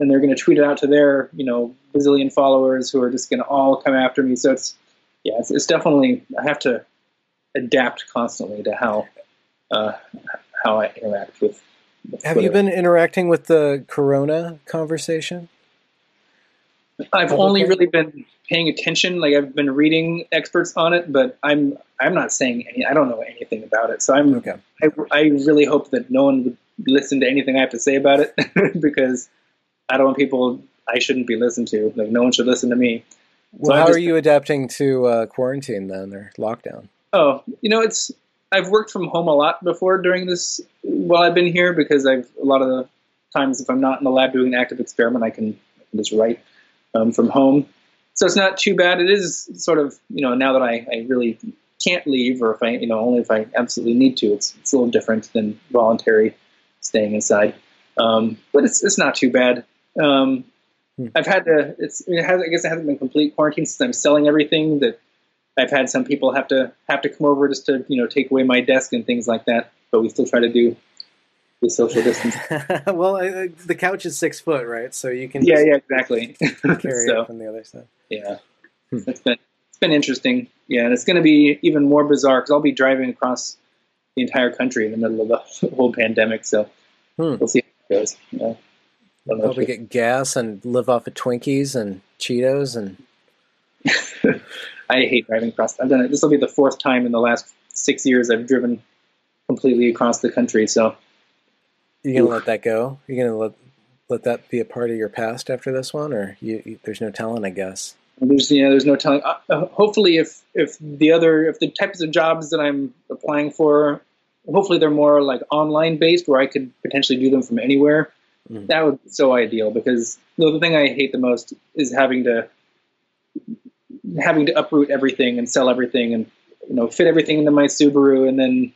and they're going to tweet it out to their you know bazillion followers who are just going to all come after me. So it's yeah, it's, it's definitely I have to adapt constantly to how uh, how I interact with. with Have you been interacting with the Corona conversation? I've publicly? only really been paying attention. Like I've been reading experts on it, but I'm I'm not saying any. I don't know anything about it. So I'm Okay. I, I really hope that no one would listen to anything I have to say about it [laughs] because I don't want people I shouldn't be listened to. Like no one should listen to me. Well, I how just- are you adapting to uh, quarantine then, or lockdown? Oh, you know, it's I've worked from home a lot before during this while I've been here because I've a lot of the times if I'm not in the lab doing an active experiment, I can, just write um, from home. So it's not too bad. It is sort of you know now that I, I really can't leave, or if I you know only if I absolutely need to, it's it's a little different than voluntary staying inside. Um, but it's it's not too bad. Um. I've had to. It's it has, I guess it hasn't been complete quarantine since I'm selling everything that I've had some people have to have to come over just to you know take away my desk and things like that. But we still try to do the social distance. [laughs] well, I, I- the couch is six foot, right? So you can yeah, just yeah, exactly. [laughs] carry so it from the other side. yeah, Hmm. it's been it's been interesting. yeah, and it's going to be even more bizarre because I'll be driving across the entire country in the middle of the [laughs] whole pandemic. So hmm. we'll see how it goes. Yeah. Probably get gas and live off of Twinkies and Cheetos and. [laughs] I hate driving across. I've done it. This will be the fourth time in the last six years I've driven completely across the country. So you gonna let that go? You gonna let let that be a part of your past after this one, or you, you, there's no telling, I guess. There's you know there's no telling. Uh, uh, hopefully, if if the other if the types of jobs that I'm applying for, hopefully they're more like online based, where I could potentially do them from anywhere. Mm. That would be so ideal because you know, the thing I hate the most is having to having to uproot everything and sell everything and you know fit everything into my Subaru and then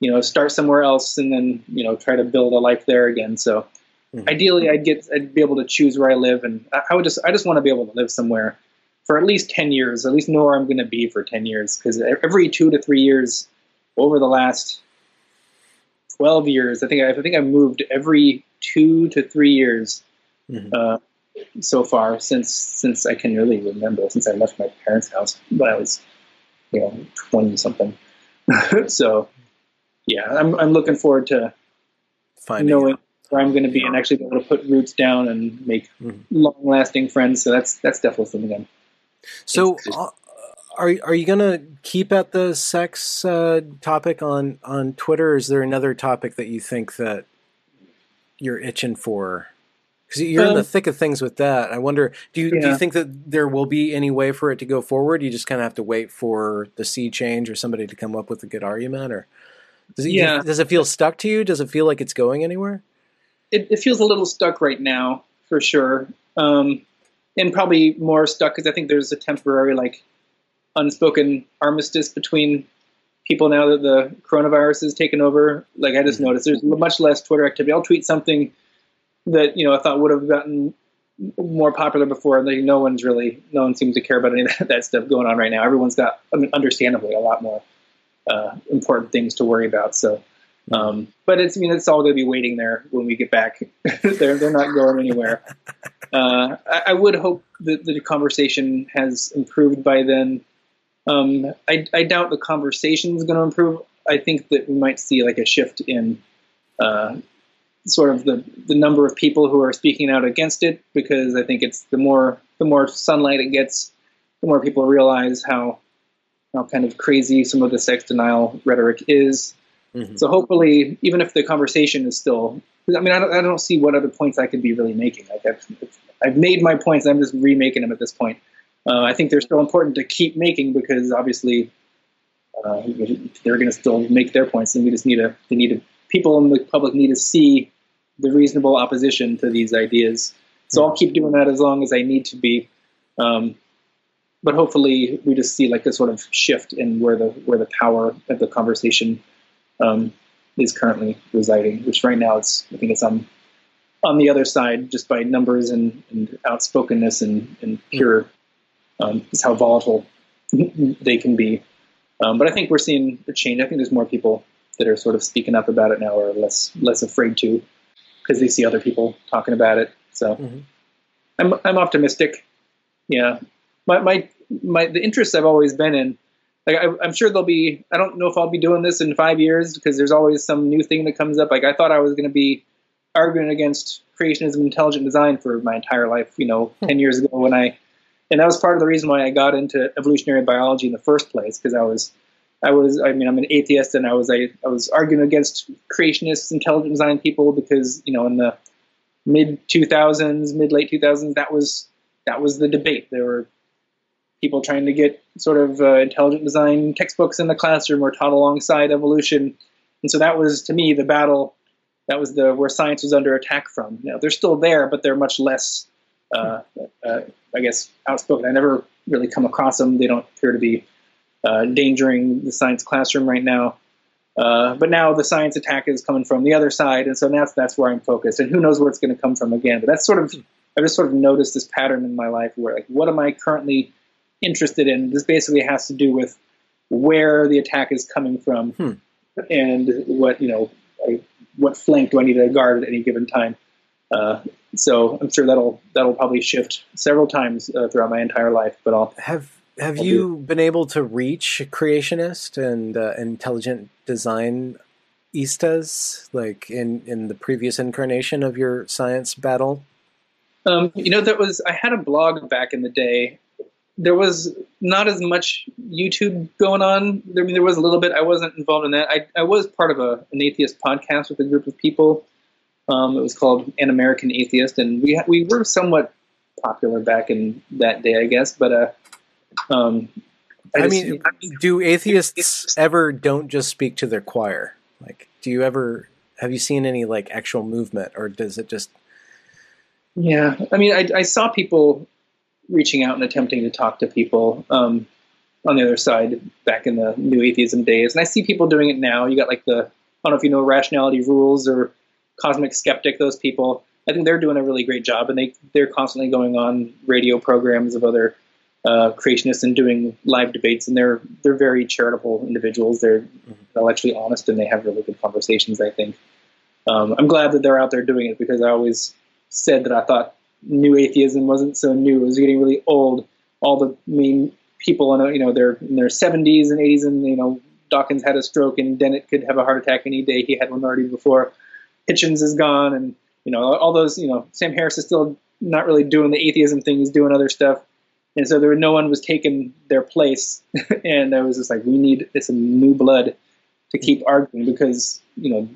you know start somewhere else and then you know try to build a life there again. So mm-hmm. ideally, I'd get I'd be able to choose where I live, and I would just I just want to be able to live somewhere for at least ten years, at least know where I'm going to be for ten years, because every two to three years over the last twelve years, I think I, I think I've moved every two to three years. Mm-hmm. Uh, so far since since I can really remember since I left my parents' house when I was you know twenty something. [laughs] so yeah, I'm I'm looking forward to Finding knowing where I'm going to be and actually be able to put roots down and make mm-hmm. long lasting friends. So that's that's definitely something I'm. So. Uh, are are you going to keep at the sex uh, topic on on Twitter? is there another topic that you think that you're itching for? Because you're um, in the um, thick of things with that. I wonder, do you yeah. do you think that there will be any way for it to go forward? You just kind of have to wait for the sea change or somebody to come up with a good argument, or does it, yeah. does it feel stuck to you? Does it feel like it's going anywhere? It, it feels a little stuck right now, for sure, um, and probably more stuck because I think there's a temporary like unspoken armistice between people now that the coronavirus has taken over. Like I just mm-hmm. noticed, there's much less Twitter activity. I'll tweet something that you know I thought would have gotten more popular before. and Like no one's really, no one seems to care about any of [laughs] that, stuff going on right now. Everyone's got, I mean, understandably, a lot more uh, important things to worry about. So, um, but it's I mean it's all going to be waiting there when we get back. [laughs] they're they're not going anywhere. [laughs] Uh, I, I, would hope that the conversation has improved by then. Um, I, I doubt the conversation is going to improve. I think that we might see like a shift in uh, sort of the the number of people who are speaking out against it because I think it's the more the more sunlight it gets, the more people realize how how kind of crazy some of the sex denial rhetoric is. Mm-hmm. So hopefully, even if the conversation is still, I mean, I don't, I don't see what other points I could be really making. Like I've, I've made my points, I'm just remaking them at this point. Uh, I think they're still important to keep making because obviously uh, they're going to still make their points, and we just need to, they need to, people in the public need to see the reasonable opposition to these ideas. So I'll keep doing that as long as I need to be. Um, but hopefully, we just see like a sort of shift in where the where the power of the conversation um, is currently residing. Which right now, it's I think it's on on the other side just by numbers and, and outspokenness and, and pure um, is how volatile [laughs] they can be. Um, but I think we're seeing a change. I think there's more people that are sort of speaking up about it now, or less less afraid to because they see other people talking about it. So mm-hmm. I'm I'm optimistic. Yeah, my my my the interests I've always been in. Like I, am sure there'll be. I don't know if I'll be doing this in five years because there's always some new thing that comes up. Like I thought I was going to be arguing against creationism, intelligent design for my entire life. You know, hmm. ten years ago when I, and that was part of the reason why I got into evolutionary biology in the first place because I was I was, I mean, I'm an atheist, and I was, I, I was arguing against creationists, intelligent design people, because you know, in the mid 2000s, mid late 2000s, that was that was the debate. There were people trying to get sort of uh, intelligent design textbooks in the classroom or taught alongside evolution, and so that was to me the battle. That was the where science was under attack from. You know, they're still there, but they're much less, uh, uh, I guess, outspoken. I never really come across them. They don't appear to be uh, endangering the science classroom right now. Uh, but now the science attack is coming from the other side, and so that's that's where I'm focused. And who knows where it's going to come from again? But that's sort of I've just sort of noticed this pattern in my life where like what am I currently interested in? This basically has to do with where the attack is coming from hmm. and what you know I, what flank do I need to guard at any given time. Uh, so I'm sure that'll that'll probably shift several times uh, throughout my entire life. But I'll have have you been able to reach creationist and uh, intelligent design istas like in in the previous incarnation of your science battle? Um, you know, that was I had a blog back in the day. There was not as much YouTube going on. I mean, there was a little bit. I wasn't involved in that. I, I was part of a, an atheist podcast with a group of people. Um, it was called An American Atheist, and we we were somewhat popular back in that day, I guess. But uh, um, I, I mean, do atheists ever don't just speak to their choir? Like, do you ever have you seen any like actual movement, or does it just? Yeah, I mean, I, I saw people reaching out and attempting to talk to people um, on the other side back in the new atheism days, and I see people doing it now. You got like the I don't know if you know rationality rules or cosmic skeptic. Those people, I think they're doing a really great job, and they they're constantly going on radio programs of other uh, creationists and doing live debates, and they're they're very charitable individuals. They're mm-hmm. intellectually honest, and they have really good conversations. I think. Um, I'm glad that they're out there doing it because I always said that I thought new atheism wasn't so new; it was getting really old. All the main people, in, you know, they're in their 70s and 80s, and you know, Dawkins had a stroke, and Dennett could have a heart attack any day. He had one already before. Hitchens is gone, and you know, all those, you know, Sam Harris is still not really doing the atheism thing; he's doing other stuff and so there were no one was taking their place, [laughs] and I was just like, we need some new blood to keep arguing because you know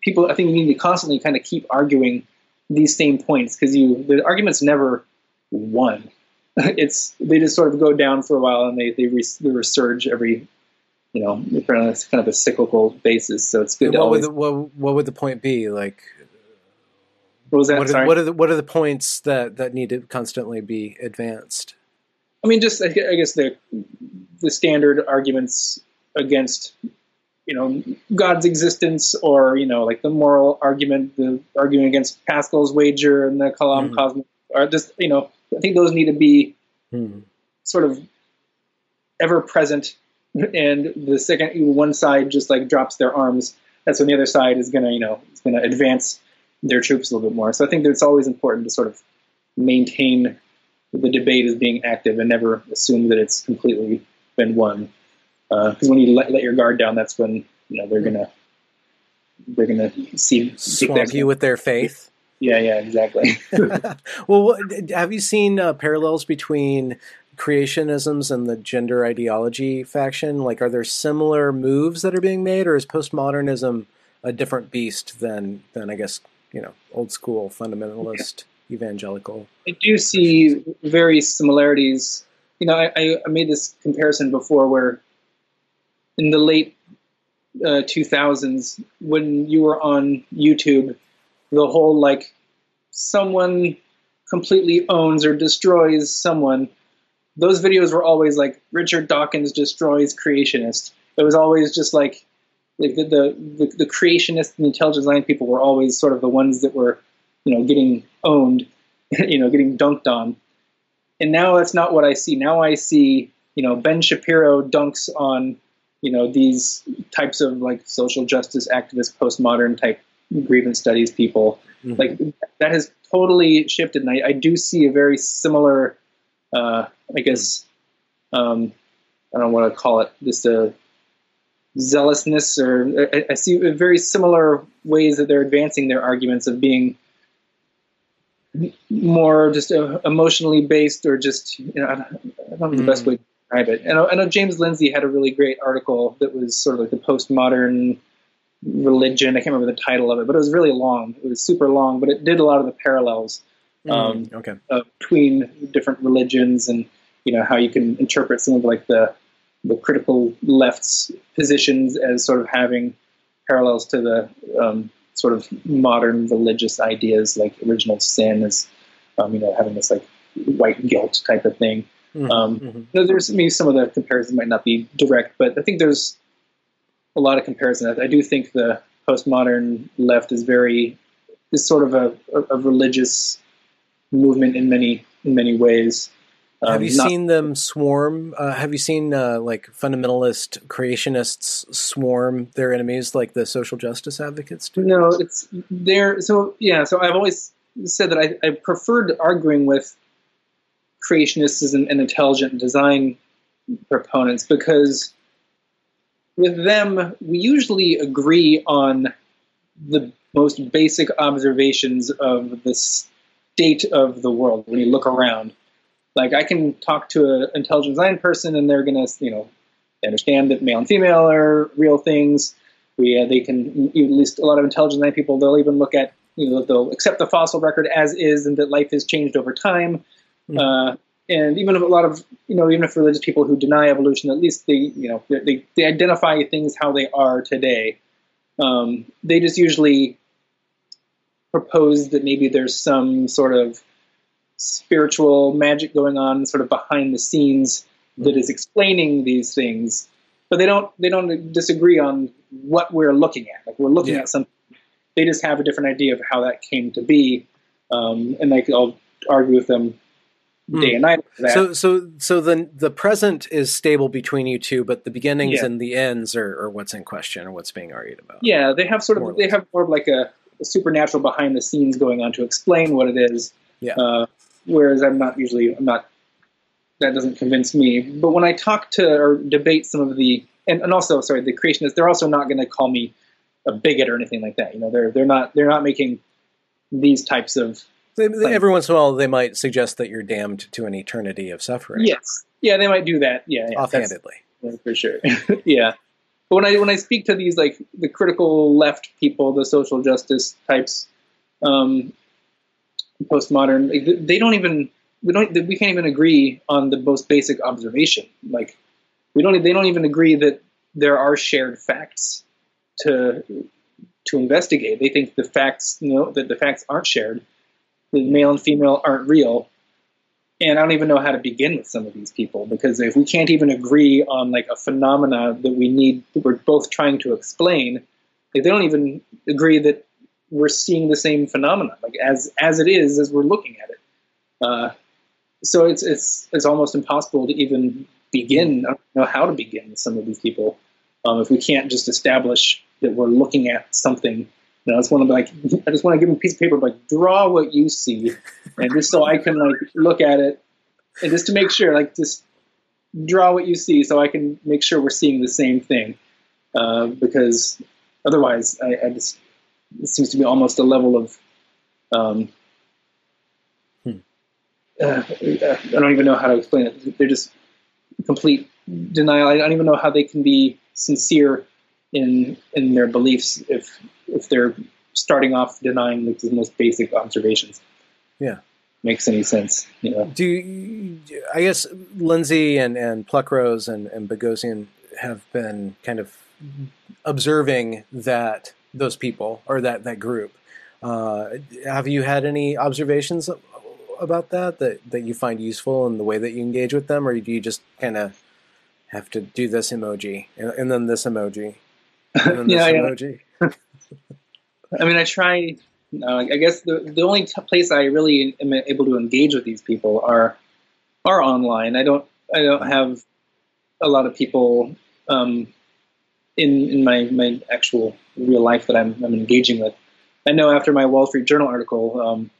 people. I think we need to constantly kind of keep arguing these same points because you the arguments never won. [laughs] It's they just sort of go down for a while and they they, they resurge every you know kind of a cyclical basis. So it's good. What always, would the, what, what would the point be like? What was that? What are, what are, the what are the points that that need to constantly be advanced? I mean, just I guess the the standard arguments against you know God's existence, or you know, like the moral argument, the arguing against Pascal's wager and the Kalam mm-hmm. cosmos, are just you know, I think those need to be mm-hmm. sort of ever present. And the second one side just like drops their arms, that's when the other side is gonna you know, it's gonna advance their troops a little bit more. So I think that it's always important to sort of maintain the debate as being active and never assume that it's completely been won. Because uh, when you let, let your guard down, that's when you know they're gonna they're gonna see swamp you with their faith. Yeah, yeah, exactly. [laughs] well, have you seen uh, parallels between creationisms and the gender ideology faction? Like, are there similar moves that are being made, or is postmodernism a different beast than than I guess you know, old school fundamentalist yeah. evangelical. I do see very similarities. You know, I, I made this comparison before where in the late uh, 2000s, when you were on YouTube, the whole like someone completely owns or destroys someone, those videos were always like Richard Dawkins destroys creationist. It was always just like like the, the, the, the creationists and intelligent design people were always sort of the ones that were, you know, getting owned, [laughs] you know, getting dunked on. And now that's not what I see. Now I see, you know, Ben Shapiro dunks on, you know, these types of like social justice activist, postmodern type grievance studies people. Mm-hmm. Like that has totally shifted. And I, I do see a very similar, uh, I guess, um, I don't want to call it just a zealousness, or I, I see very similar ways that they're advancing their arguments of being more just uh, emotionally based or just you know I don't know the best mm. way to describe it. And I, I, know James Lindsay had a really great article that was sort of like the postmodern religion. I can't remember the title of it, but it was really long. It was super long, but it did a lot of the parallels mm, um, okay. between different religions and you know how you can interpret some of like the the critical left's positions as sort of having parallels to the um, sort of modern religious ideas like original sin as um, you know having this like white guilt type of thing. Mm-hmm, um, mm-hmm. There's maybe some of the comparisons might not be direct, but I think there's a lot of comparison. I, I do think the postmodern left is very is sort of a, a, a religious movement in many in many ways. Um, have you not, seen them swarm? Uh, have you seen uh, like fundamentalist creationists swarm their enemies, like the social justice advocates do? No, it's there. So yeah, so I've always said that I, I preferred arguing with creationists and, and intelligent design proponents because with them we usually agree on the most basic observations of the state of the world when you look around. Like I can talk to an intelligent design person and they're gonna, you know, understand that male and female are real things. We uh, they can at least a lot of intelligent design people they'll even look at you know they'll accept the fossil record as is and that life has changed over time. Mm-hmm. Uh, and even a lot of you know even if religious people who deny evolution, at least they you know they they identify things how they are today. Um, they just usually propose that maybe there's some sort of spiritual magic going on, sort of behind the scenes that is explaining these things. But they don't they don't disagree on what we're looking at. Like we're looking yeah. at something. They just have a different idea of how that came to be, um, and like I'll argue with them hmm. day and night. So, so, so the the present is stable between you two, but the beginnings yeah. and the ends are, are, what's in question or what's being argued about. Yeah, they have sort of they have more of like a supernatural behind the scenes going on to explain what it is. Yeah. Uh, whereas I'm not usually I'm not that doesn't convince me. But when I talk to or debate some of the and, and also sorry the creationists, they're also not going to call me a bigot or anything like that. You know, they're they're not they're not making these types of. They, every once in a while, they might suggest that you're damned to an eternity of suffering. Yes, yeah, they might do that. Yeah, yeah offhandedly, for sure. [laughs] yeah, but when I when I speak to these like the critical left people, the social justice types, um, postmodern, like, they don't even we don't we can't even agree on the most basic observation. Like we don't they don't even agree that there are shared facts to to investigate. They think the facts you know that the facts aren't shared, that male and female aren't real, and I don't even know how to begin with some of these people because if we can't even agree on like a phenomena that we need, that we're both trying to explain, like they don't even agree that we're seeing the same phenomena, like as as it is as we're looking at it. Uh, so it's it's it's almost impossible to even begin. I don't know how to begin with some of these people um, if we can't just establish that we're looking at something you know, I just want to like, [laughs] I just want to give him a piece of paper, like draw what you see, and just so I can like look at it, and just to make sure, like just draw what you see, so I can make sure we're seeing the same thing, uh, because otherwise, I, I, just it seems to be almost a level of, um, hmm. uh, I don't even know how to explain it. They're just complete denial. I don't even know how they can be sincere in in their beliefs if if they're starting off denying like the most basic observations. Yeah, makes any sense. You know? Do you, I guess Lindsay and and Pluckrose and and Boghossian have been kind of observing that those people or that that group. Uh, have you had any observations about that that that you find useful in the way that you engage with them, or do you just kind of have to do this emoji and, and then this emoji and then [laughs] this yeah, emoji? Yeah. [laughs] I mean, I try. Uh, I guess the the only t- place I really am able to engage with these people are are online. I don't I don't have a lot of people um, in in my my actual real life that I'm I'm engaging with. I know after my Wall Street Journal article, um,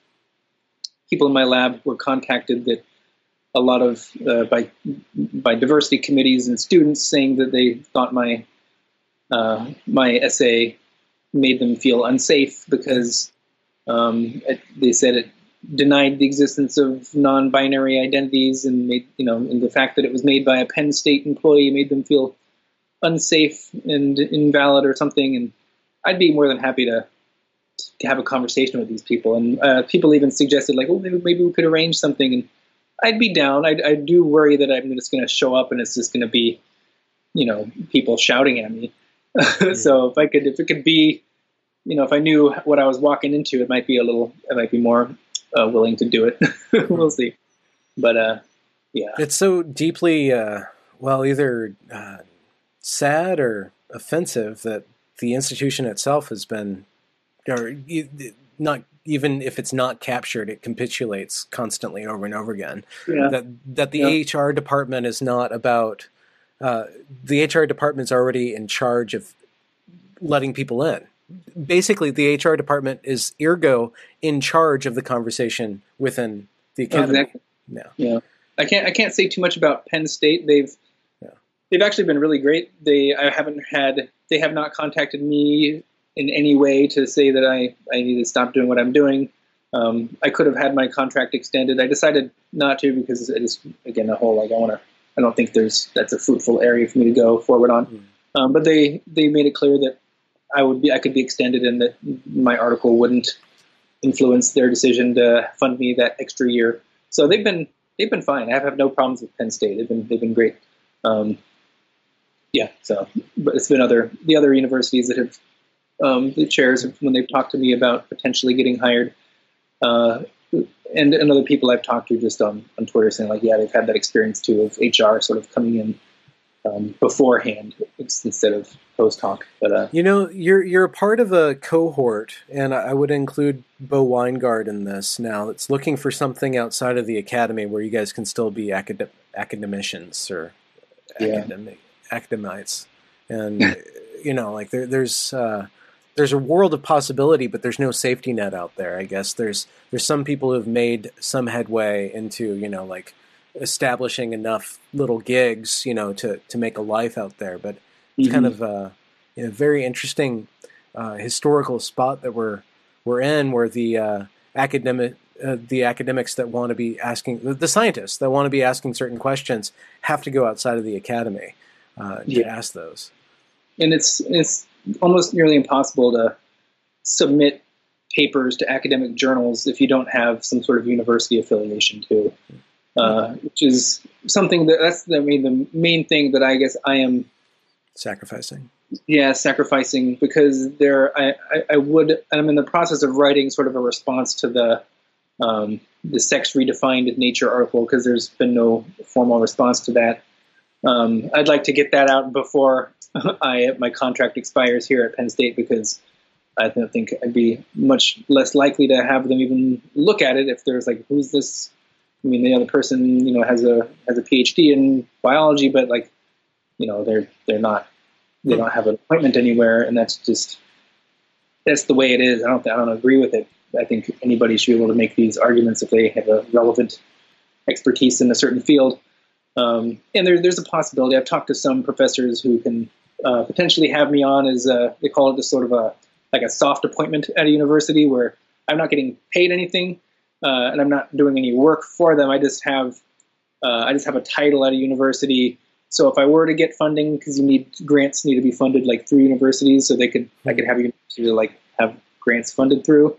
people in my lab were contacted that a lot of uh, by by diversity committees and students saying that they thought my uh, my essay made them feel unsafe because um, it, they said it denied the existence of non-binary identities and made you know and the fact that it was made by a Penn State employee made them feel unsafe and invalid or something. And I'd be more than happy to to have a conversation with these people. And uh, people even suggested like, oh, maybe, maybe we could arrange something. And I'd be down. I, I do worry that I'm just going to show up and it's just going to be, you know, people shouting at me. [laughs] so if I could, if it could be, you know, if I knew what I was walking into, it might be a little, I might be more uh, willing to do it. [laughs] we'll see. But uh, yeah, it's so deeply, uh, well, either uh, sad or offensive that the institution itself has been, or not even if it's not captured, it capitulates constantly over and over again. Yeah. That that the yeah. HR department is not about uh, the HR department's already in charge of letting people in. Basically, the HR department is ergo in charge of the conversation within the academy. Exactly. Yeah. Yeah. I can't I can't say too much about Penn State. They've. They've actually been really great. They I haven't had they have not contacted me in any way to say that I I need to stop doing what I'm doing. Um, I could have had my contract extended. I decided not to because it is again the whole like I want to. I don't think there's that's a fruitful area for me to go forward on. Mm. Um, but they they made it clear that I would be I could be extended and that my article wouldn't influence their decision to fund me that extra year. So they've been they've been fine. I have, have no problems with Penn State. They've been they've been great. Um, yeah. So, but it's been other the other universities that have um, the chairs when they've talked to me about potentially getting hired, uh, and and other people I've talked to just on on Twitter saying like, yeah, they've had that experience too of HR sort of coming in um, beforehand instead of post hoc. But uh, You know, you're you're a part of a cohort, and I would include Bo Winegard in this now. That's looking for something outside of the academy where you guys can still be acad- academicians or Yeah. academic academites, and you know, like there, there's uh, there's a world of possibility, but there's no safety net out there. I guess. There's there's some people who've made some headway into you know like establishing enough little gigs, you know, to to make a life out there, but it's kind of uh, a very interesting uh, historical spot that we're we're in, where the uh, academic uh, the academics that want to be asking the scientists that want to be asking certain questions have to go outside of the academy uh, to ask those. and it's it's almost nearly impossible to submit papers to academic journals if you don't have some sort of university affiliation too, uh, which is something that that's the, I mean the main thing that I guess I am Sacrificing. yeah sacrificing because there I, I, I would I'm in the process of writing sort of a response to the um, the sex redefined nature article because there's been no formal response to that. Um, I'd like to get that out before [laughs] I my contract expires here at Penn State because I don't think I'd be much less likely to have them even look at it if there's like who's this? I mean the other person you know has a has a PhD in biology but like you know they're they're not they don't have an appointment anywhere and that's just that's the way it is. I don't I don't agree with it. I think anybody should be able to make these arguments if they have a relevant expertise in a certain field um, and there, there's a possibility I've talked to some professors who can uh, potentially have me on as a, they call it this sort of a like a soft appointment at a university where I'm not getting paid anything uh, and I'm not doing any work for them. I just have uh, I just have a title at a university. So if I were to get funding, because you need grants need to be funded like through universities, so they could I could have university like have grants funded through,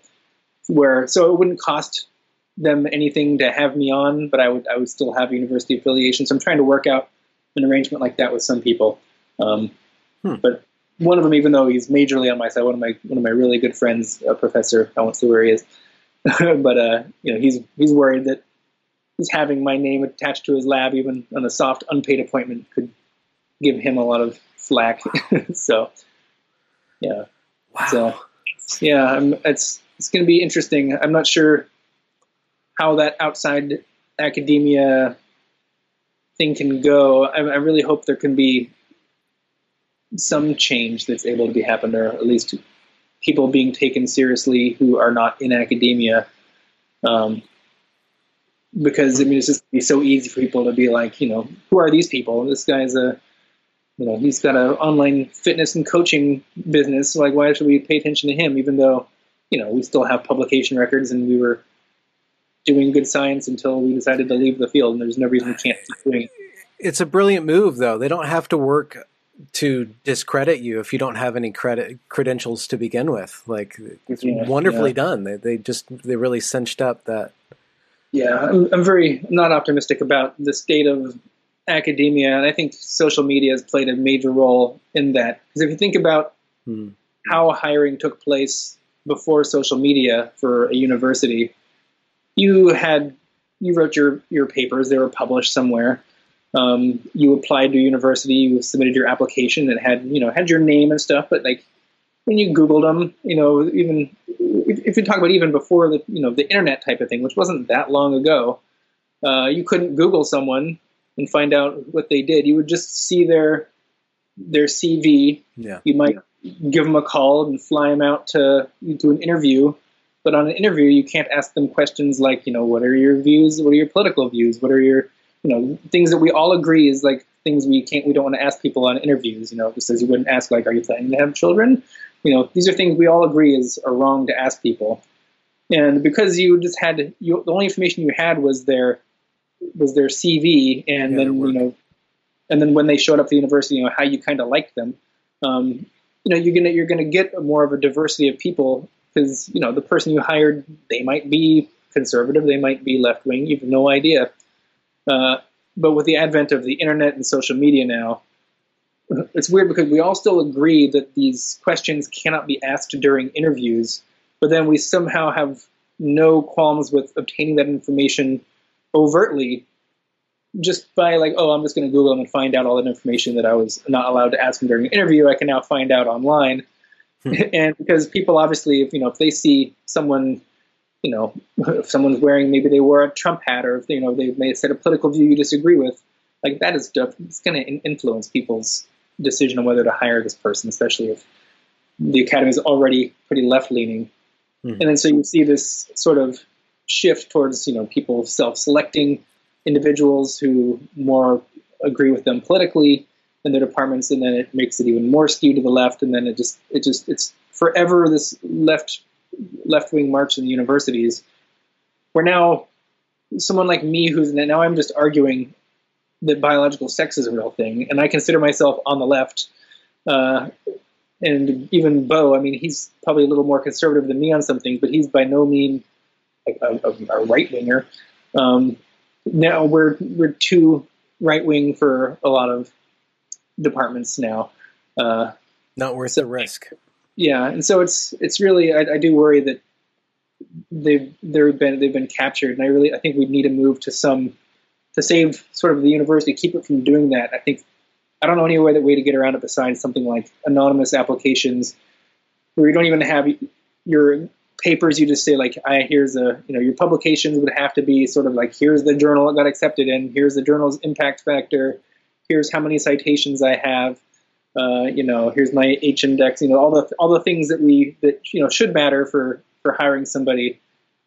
where so it wouldn't cost them anything to have me on, but I would I would still have university affiliation. So I'm trying to work out an arrangement like that with some people. Um, Hmm. But one of them, even though he's majorly on my side, one of my one of my really good friends, a professor, I won't say where he is, [laughs] but uh, you know he's he's worried that he's having my name attached to his lab, even on a soft unpaid appointment, could give him a lot of flack. [laughs] so yeah, Wow. so yeah, I'm, it's it's going to be interesting. I'm not sure how that outside academia thing can go. I, I really hope there can be some change that's able to be happened, or at least people being taken seriously who are not in academia. Um, because I mean, it's just be so easy for people to be like, you know, who are these people? This guy's a, you know, he's got an online fitness and coaching business. Like, why should we pay attention to him? Even though, you know, we still have publication records and we were doing good science until we decided to leave the field, and there's no reason we can't keep doing it. It's a brilliant move, though. They don't have to work to discredit you if you don't have any credit credentials to begin with. Like it's Yeah, wonderfully yeah. done. They they just they really cinched up that. Yeah, I'm, I'm very not optimistic about the state of academia, and I think social media has played a major role in that. Because if you think about Hmm. how hiring took place before social media for a university, you had you wrote your your papers; they were published somewhere. Um, you applied to a university, you submitted your application, it had you know had your name and stuff, but like when you Googled them, you know, even if, if you talk about even before the you know the internet type of thing, which wasn't that long ago, uh, you couldn't Google someone and find out what they did. You would just see their their CV. Yeah. You might give them a call and fly them out to do an interview, But on an interview, you can't ask them questions like, you know, what are your views? What are your political views? What are your, you know, things that we all agree is like things we can't, we don't want to ask people on interviews. You know, just as you wouldn't ask like, are you planning to have children? You know, these are things we all agree is are wrong to ask people. And because you just had you, the only information you had was their was their CV, and Yeah, then you know, and then when they showed up to the university, you know how you kind of liked them. Um, you know, you're gonna you're gonna get more of a diversity of people because you know the person you hired, they might be conservative, they might be left wing, you have no idea. Uh, but with the advent of the internet and social media now, [laughs] it's weird because we all still agree that these questions cannot be asked during interviews, but then we somehow have no qualms with obtaining that information overtly just by like, oh, I'm just going to Google them and find out all that information that I was not allowed to ask them during an interview. I can now find out online, [laughs] and because people obviously, if you know, if they see someone, you know, [laughs] if someone's wearing maybe they wore a Trump hat or if you know they may have said a political view you disagree with, like that is it's going to influence people's decision on whether to hire this person, especially if the academy is already pretty left leaning. Mhm. And then so you see this sort of shift towards you know people self-selecting individuals who more agree with them politically in their departments, and then it makes it even more skewed to the left, and then it just it just it's forever this left left wing march in the universities. Where now someone like me, who's now I'm just arguing that biological sex is a real thing, and I consider myself on the left. Uh, and even Bo, I mean, he's probably a little more conservative than me on some things, but he's by no means a, a, a right winger. Um, now we're we're too right wing for a lot of departments now. Uh, Not worth the risk. yeah, and so it's it's really I, I do worry that they've they've been they've been captured, and I really I think we need to move to some to save sort of the university, keep it from doing that. I think I don't know any way that way to get around it besides something like anonymous applications, where you don't even have your papers. You just say like, I here's a you know your publications would have to be sort of like here's the journal it got accepted in, here's the journal's impact factor, here's how many citations I have. Uh, you know, here's my H index. You know, all the all the things that we that you know should matter for for hiring somebody,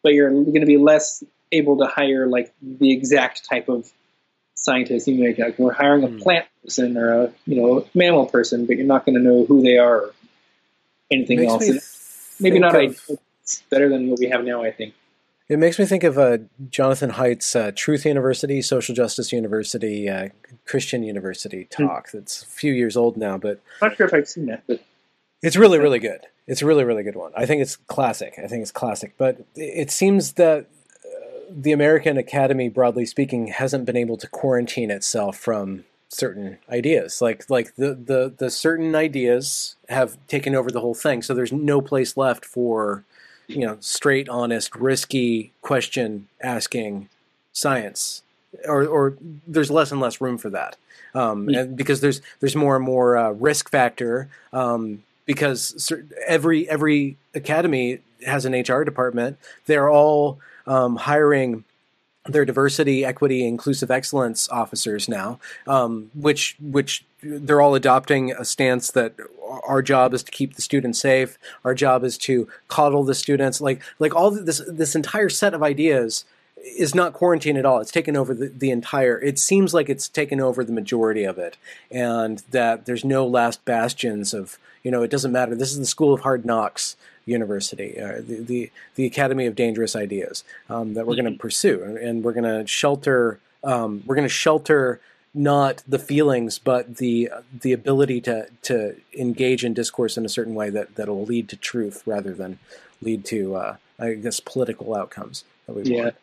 but you're going to be less able to hire like the exact type of scientist. You make like we're hiring a Hmm. plant person or a you know mammal person, but you're not going to know who they are or anything Makes else. maybe not of- ideal. It's better than what we have now. I think. It makes me think of uh, Jonathan Haidt's uh, Truth University, Social Justice University, uh, Christian University Hmm. talk. That's a few years old now, but I'm not sure if I've seen that, but it's really, really good. It's a really, really good one. I think it's classic. I think it's classic. But it seems that uh, the American Academy, broadly speaking, hasn't been able to quarantine itself from certain ideas. Like, like the, the, the certain ideas have taken over the whole thing. So there's no place left for, you know, straight, honest, risky question asking science. Or, or there's less and less room for that, um, Yeah. and because there's there's more and more uh, risk factor. Um, because every every academy has an HR department. They're all um, hiring their diversity, equity, inclusive excellence officers now, um, which which they're all adopting a stance that our job is to keep the students safe. Our job is to coddle the students. Like like all this this entire set of ideas is not quarantine at all. It's taken over the, the entire. It seems like it's taken over the majority of it, and that there's no last bastions of you know. It doesn't matter. This is the school of hard knocks university, uh, the, the the academy of dangerous ideas um, that we're going to pursue, and, and we're going to shelter. Um, we're going to shelter not the feelings, but the the ability to to engage in discourse in a certain way that that will lead to truth rather than lead to uh, I guess political outcomes that we Yeah. want.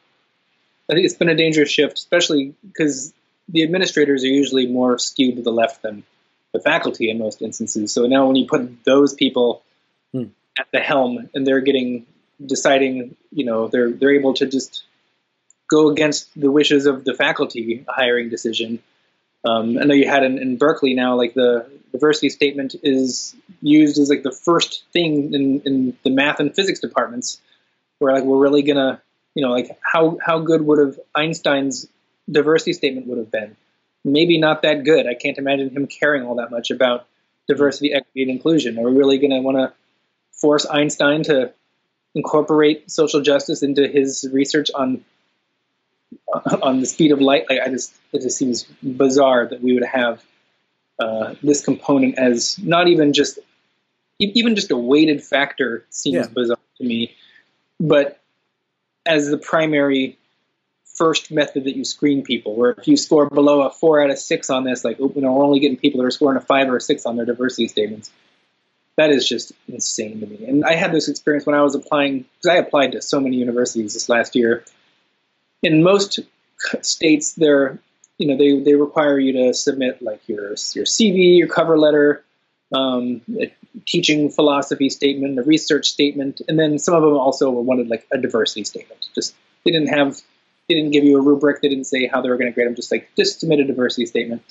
I think it's been a dangerous shift, especially because the administrators are usually more skewed to the left than the faculty in most instances. So now when you put those people Hmm. At the helm and they're getting deciding, you know, they're they're able to just go against the wishes of the faculty hiring decision. Um, I know you had in, in Berkeley now, like the diversity statement is used as like the first thing in, in the math and physics departments, where like we're really gonna, you know, like how how good would have Einstein's diversity statement would have been? Maybe not that good. I can't imagine him caring all that much about diversity, equity, and inclusion. Are we really gonna want to force Einstein to incorporate social justice into his research on on the speed of light. Like I just it just seems bizarre that we would have uh, this component as not even just even just a weighted factor seems yeah. bizarre to me, but as the primary first method that you screen people. Where if you score below a four out of six on this, like you know, we're only getting people that are scoring a five or a six on their diversity statements. That is just insane to me. And I had this experience when I was applying because I applied to so many universities this last year. In most states, they're you know they, they require you to submit like your your CV, your cover letter, um, a teaching philosophy statement, a research statement, and then some of them also wanted like a diversity statement. Just they didn't have they didn't give you a rubric. They didn't say how they were going to grade them. Just like just submit a diversity statement.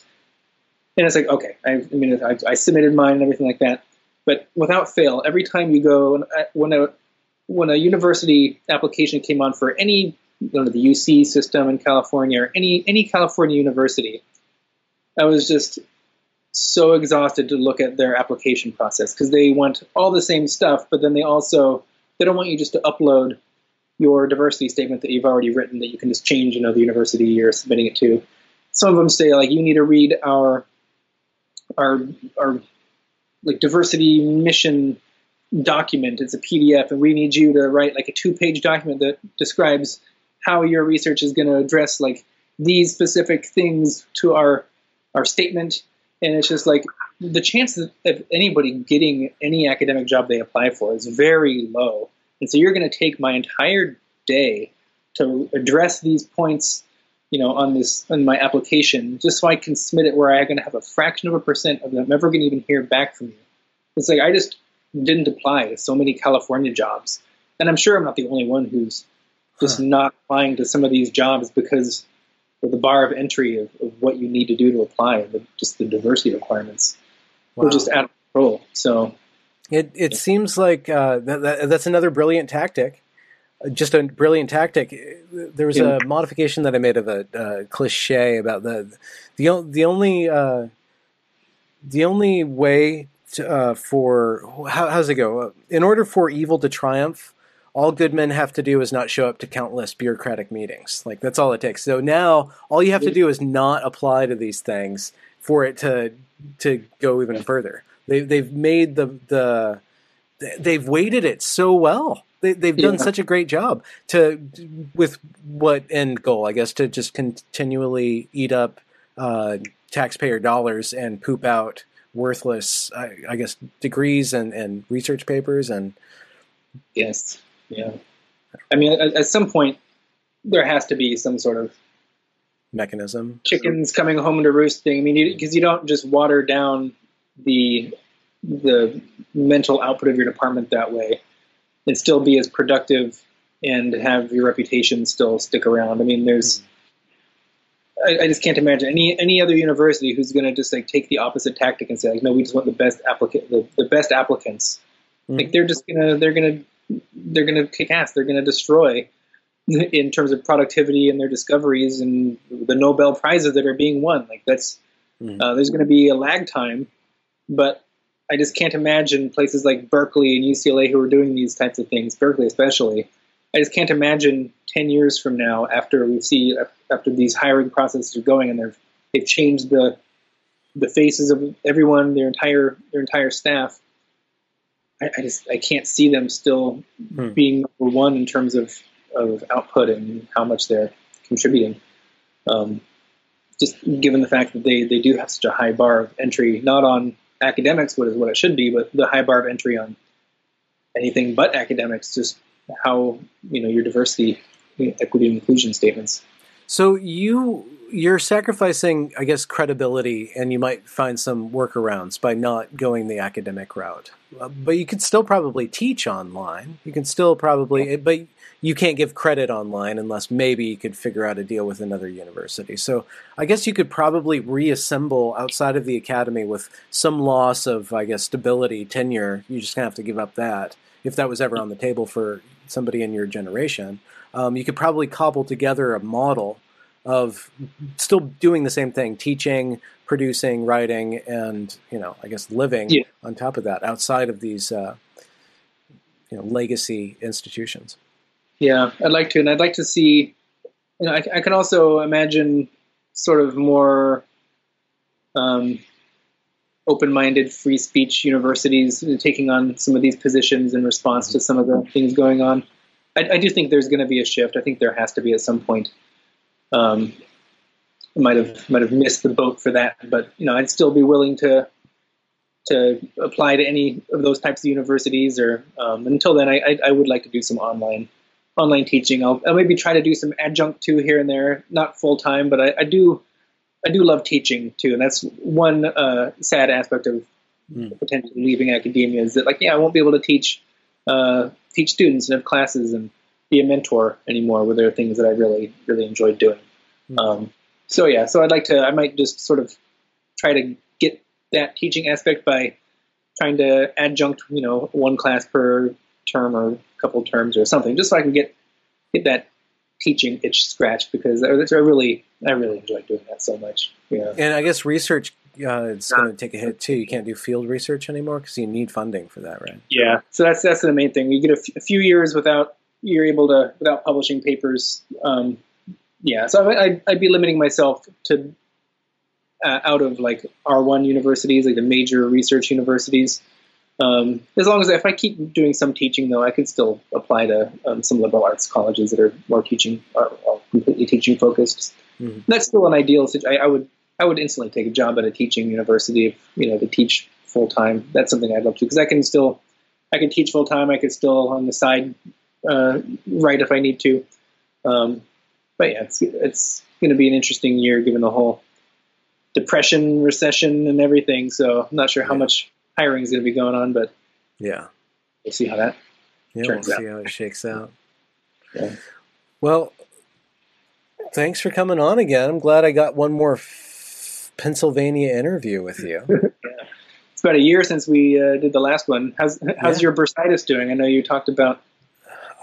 And it's like okay, I, I mean, I, I, submitted mine and everything like that. But without fail, every time you go uh, when a when a university application came on for any you know, the UC system in California or any any California university, I was just so exhausted to look at their application process because they want all the same stuff, but then they also they don't want you just to upload your diversity statement that you've already written that you can just change, you know, the university you're submitting it to. Some of them say like you need to read our our our like diversity mission document. It's a PDF, and we need you to write like a two-page document that describes how your research is going to address like these specific things to our our statement. And it's just like the chance of anybody getting any academic job they apply for is very low. And so you're going to take my entire day to address these points, you know, on this on my application, just so I can submit it where I'm going to have a fraction of a percent of them ever going to even hear back from you. It's like I just didn't apply to so many California jobs, and I'm sure I'm not the only one who's just huh. not applying to some of these jobs because of the bar of entry of, of what you need to do to apply, the, just the diversity requirements. Wow. We're just out of control. So it it seems like uh, that, that, that's another brilliant tactic. Just a brilliant tactic. There was a modification that I made of a uh, cliche about the the the only uh, the only way to, uh, for how, how does it go? In order for evil to triumph, all good men have to do is not show up to countless bureaucratic meetings. Like that's all it takes. So now all you have to do is not apply to these things for it to to go even further. They, they've made the the they've weighted it so well. They, they've done yeah. such a great job to with what end goal, I guess, to just continually eat up uh, taxpayer dollars and poop out worthless, I, I, guess, degrees and, and research papers and yes, yeah. I mean, at, at some point, there has to be some sort of mechanism. Chickens coming home to roost thing. I mean, because you, you, don't just water down the the mental output of your department that way and still be as productive and have your reputation still stick around. I mean, there's I, I just can't imagine any any other university who's going to just like take the opposite tactic and say like, no, we just want the best applicant, the, the best applicants. Mm-hmm. Like they're just gonna they're gonna they're gonna kick ass. They're gonna destroy in terms of productivity and their discoveries and the Nobel prizes that are being won. Like that's mm-hmm. uh, there's going to be a lag time but I just can't imagine places like Berkeley and UCLA who are doing these types of things, Berkeley especially. I just can't imagine 10 years from now after we see after these hiring processes are going and they've they've changed the the faces of everyone, their entire their entire staff. I, I just I can't see them still hmm. being number one in terms of, of output and how much they're contributing. Um, just given the fact that they, they do have such a high bar of entry, not on academics, what is what it should be, but the high bar of entry on anything but academics, just how you know your diversity, equity, and inclusion statements. So you you're sacrificing, I guess, credibility, and you might find some workarounds by not going the academic route. Uh, but you could still probably teach online. You can still probably, but you can't give credit online unless maybe you could figure out a deal with another university. So I guess you could probably reassemble outside of the academy with some loss of, I guess, stability, tenure. You just kind of have to give up that if that was ever on the table for somebody in your generation. Um, you could probably cobble together a model of still doing the same thing, teaching, producing, writing, and you know, I guess living yeah. on top of that outside of these. Uh, you know legacy institutions. Yeah, I'd like to, and I'd like to see. You know, I, I can also imagine sort of more um, open-minded, free speech universities taking on some of these positions in response to some of the things going on. I, I do think there's going to be a shift. I think there has to be at some point. Um, I might have might have missed the boat for that, but you know, I'd still be willing to to apply to any of those types of universities. Or um, until then, I, I, I would like to do some online online teaching. I'll, I'll, maybe try to do some adjunct too here and there, not full time, but I, I, do I do love teaching too, and that's one uh, sad aspect of mm. potentially leaving academia is that like yeah, I won't be able to teach uh, teach students and have classes and be a mentor anymore. Where there are things that I really really enjoyed doing. Mm. Um, so yeah, so I'd like to I might just sort of try to get that teaching aspect by trying to adjunct you know one class per term or couple terms or something, just so I can get get that teaching itch scratched because I, I really I really enjoy doing that so much. Yeah, and I guess research uh, it's going to take a hit too. You can't do field research anymore because you need funding for that, right? Yeah, so that's that's the main thing. You get a, f- a few years without you're able to without publishing papers. Um, yeah, so I, I'd be limiting myself to uh, out of like R1 universities, like the major research universities. Um, as long as if I keep doing some teaching, though, I could still apply to um, some liberal arts colleges that are more teaching, are, are completely teaching focused. Mm-hmm. That's still an ideal situation. I, I, would I would instantly take a job at a teaching university if you know to teach full time. That's something I'd love to because I can still I can teach full time. I could still on the side uh, write if I need to. Um, but yeah, it's it's going to be an interesting year given the whole depression, recession, and everything. So I'm not sure how yeah. much hiring is going to be going on, but yeah, we'll see how that yeah, turns we'll out. see how it shakes out. Yeah. Well, thanks for coming on again. I'm glad I got one more f- Pennsylvania interview with you. [laughs] yeah. It's about a year since we uh, did the last one. How's how's yeah. your bursitis doing? I know you talked about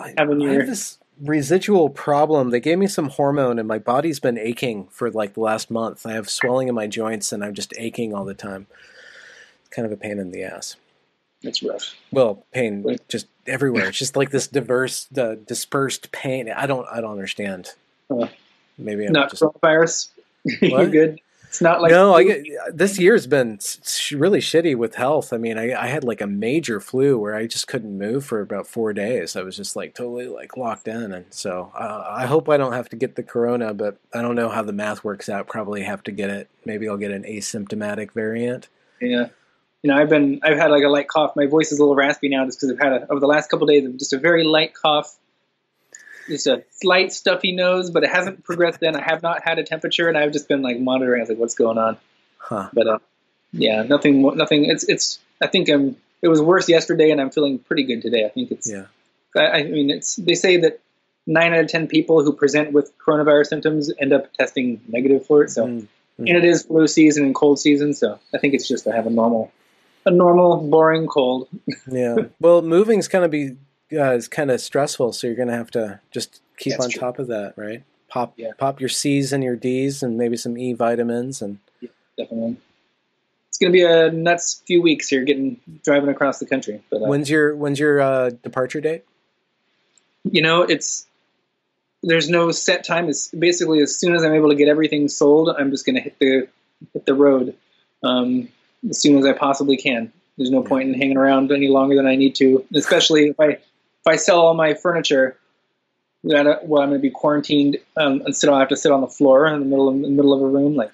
your. I have this residual problem. They gave me some hormone, and my body's been aching for like the last month. I have swelling in my joints, and I'm just aching all the time kind of a pain in the ass. It's rough. Well, pain just everywhere. It's just like this diverse, uh, dispersed pain. I don't, I don't understand. Uh, Maybe I'm not just, coronavirus. [laughs] You're good. It's not like no. I get, this year's been really shitty with health. I mean, I, I had like a major flu where I just couldn't move for about four days. I was just like totally like locked in, and so uh, I hope I don't have to get the corona. But I don't know how the math works out. Probably have to get it. Maybe I'll get an asymptomatic variant. Yeah you know, I've been, I've had like a light cough. My voice is a little raspy now just because I've had a, over the last couple days, just a very light cough, just a slight stuffy nose, but it hasn't progressed. Then I have not had a temperature, and I've just been like monitoring. I was like, what's going on? Huh. But uh, yeah, nothing, nothing. It's, it's. I think I'm. It was worse yesterday, and I'm feeling pretty good today. I think it's. Yeah. I, I mean, it's. They say that nine out of ten people who present with coronavirus symptoms end up testing negative for it. So, mm. and it is flu season and cold season, so I think it's just I have a normal a normal, boring cold. yeah. Well, moving's kind of be uh, is kind of stressful, so you're going to have to just keep That's on true. top of that, right? Pop yeah. pop your C's and your D's, and maybe some E vitamins, and yeah, definitely. It's going to be a nuts few weeks here, getting driving across the country. But uh, when's your when's your uh, departure date? You know, it's there's no set time. It's basically as soon as I'm able to get everything sold, I'm just going to hit the hit the road. Um, as soon as I possibly can. There's no point in hanging around any longer than I need to, especially if I if I sell all my furniture. That well, I'm going to be quarantined um, and still have to sit on the floor in the middle of, in the middle of a room. Like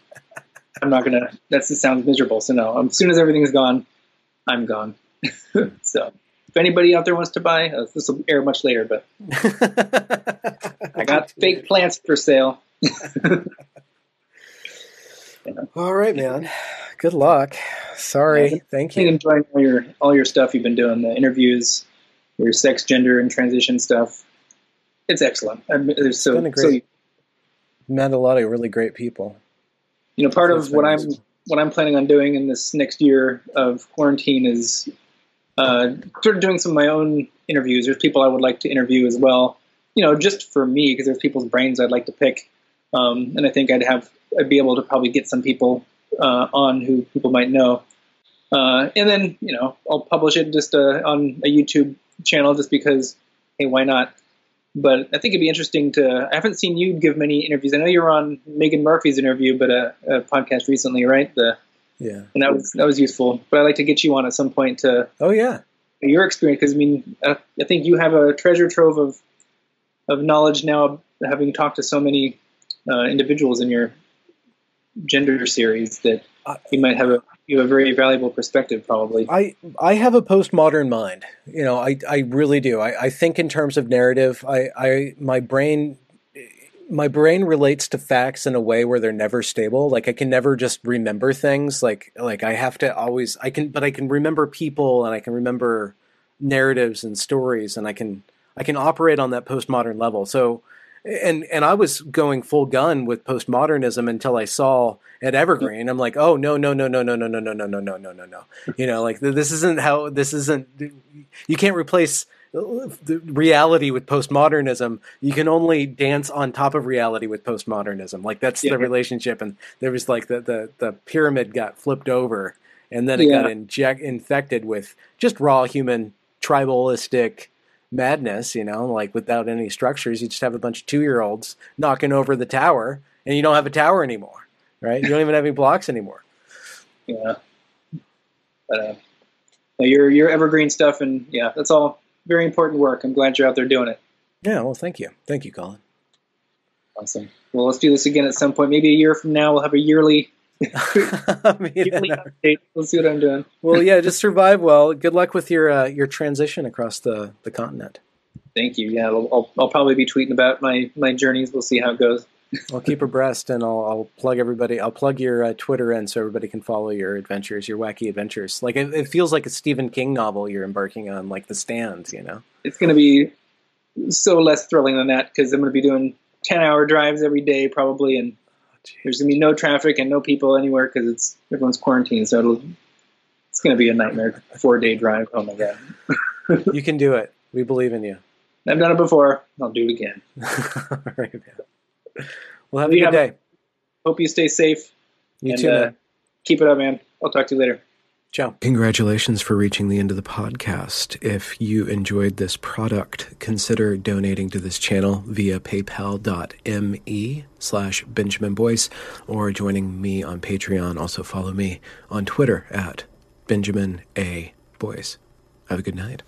I'm not gonna. That sounds miserable. So no. Um, as soon as everything's gone, I'm gone. [laughs] so if anybody out there wants to buy, uh, this will air much later, but [laughs] I got fake plants for sale. [laughs] All right, man. Good luck. Sorry. Yeah, Thank you. Enjoying all your all your stuff you've been doing, the interviews, your sex, gender, and transition stuff. It's excellent. I mean, it's so, great, so, met a lot of really great people. You know, part of what I'm what I'm planning on doing in this next year of quarantine is uh, sort of doing some of my own interviews. There's people I would like to interview as well. You know, just for me because there's people's brains I'd like to pick, um, and I think I'd have I'd be able to probably get some people uh, on who people might know. Uh, and then, you know, I'll publish it just uh, on a YouTube channel just because, hey, why not? But I think it'd be interesting to. I haven't seen you give many interviews. I know you were on Meghan Murphy's interview, but a, a podcast recently, right? The Yeah. and that was that was useful. But I'd like to get you on at some point to Oh yeah. your experience because I mean uh, I think you have a treasure trove of of knowledge now, having talked to so many uh, individuals in your gender series that you might have a you have a very valuable perspective probably. I I have a postmodern mind. You know, I I really do. I, I think in terms of narrative. I, I my brain my brain relates to facts in a way where they're never stable. Like I can never just remember things. Like like I have to always I can but I can remember people and I can remember narratives and stories and I can I can operate on that postmodern level. So and and I was going full gun with postmodernism until I saw at Evergreen. I'm like, oh no no no no no no no no no no no no no no. You know, like this isn't how this isn't. You can't replace the reality with postmodernism. You can only dance on top of reality with postmodernism. Like that's Yeah. the relationship. And there was like the the the pyramid got flipped over, and then it got inject infected with just raw human tribalistic madness, you know, like without any structures. You just have a bunch of two year olds knocking over the tower, and you don't have a tower anymore, right? You don't even have any blocks anymore. Yeah. But uh, your your evergreen stuff and yeah, that's all very important work. I'm glad you're out there doing it. Yeah, well, thank you. Thank you, Colin. Awesome. Well, let's do this again at some point. Maybe a year from now, we'll have a yearly, I mean, update. Let's see what I'm doing. well, yeah, just survive well. Good luck with your uh, your transition across the, the continent. Thank you. Yeah, I'll, I'll, I'll probably be tweeting about my, my journeys. We'll see how it goes. I'll keep abreast, and I'll, I'll plug everybody. I'll plug your uh, Twitter in so everybody can follow your adventures, your wacky adventures. Like it, it feels like a Stephen King novel you're embarking on, like The Stand. You know? It's going to be so less thrilling than that because I'm going to be doing 10 hour drives every day probably, and there's going to be no traffic and no people anywhere because it's everyone's quarantined. So it'll it's going to be a nightmare. Four day drive. Oh my god. [laughs] You can do it. We believe in you. I've done it before. I'll do it again. [laughs] All right, man. Well, have a good have- day. Hope you stay safe. You and, too, uh. Keep it up, man. I'll talk to you later. Ciao. Congratulations for reaching the end of the podcast. If you enjoyed this product, consider donating to this channel via paypal.me slash Benjamin Boyce or joining me on Patreon. Also follow me on Twitter at Benjamin A. Boyce. Have a good night.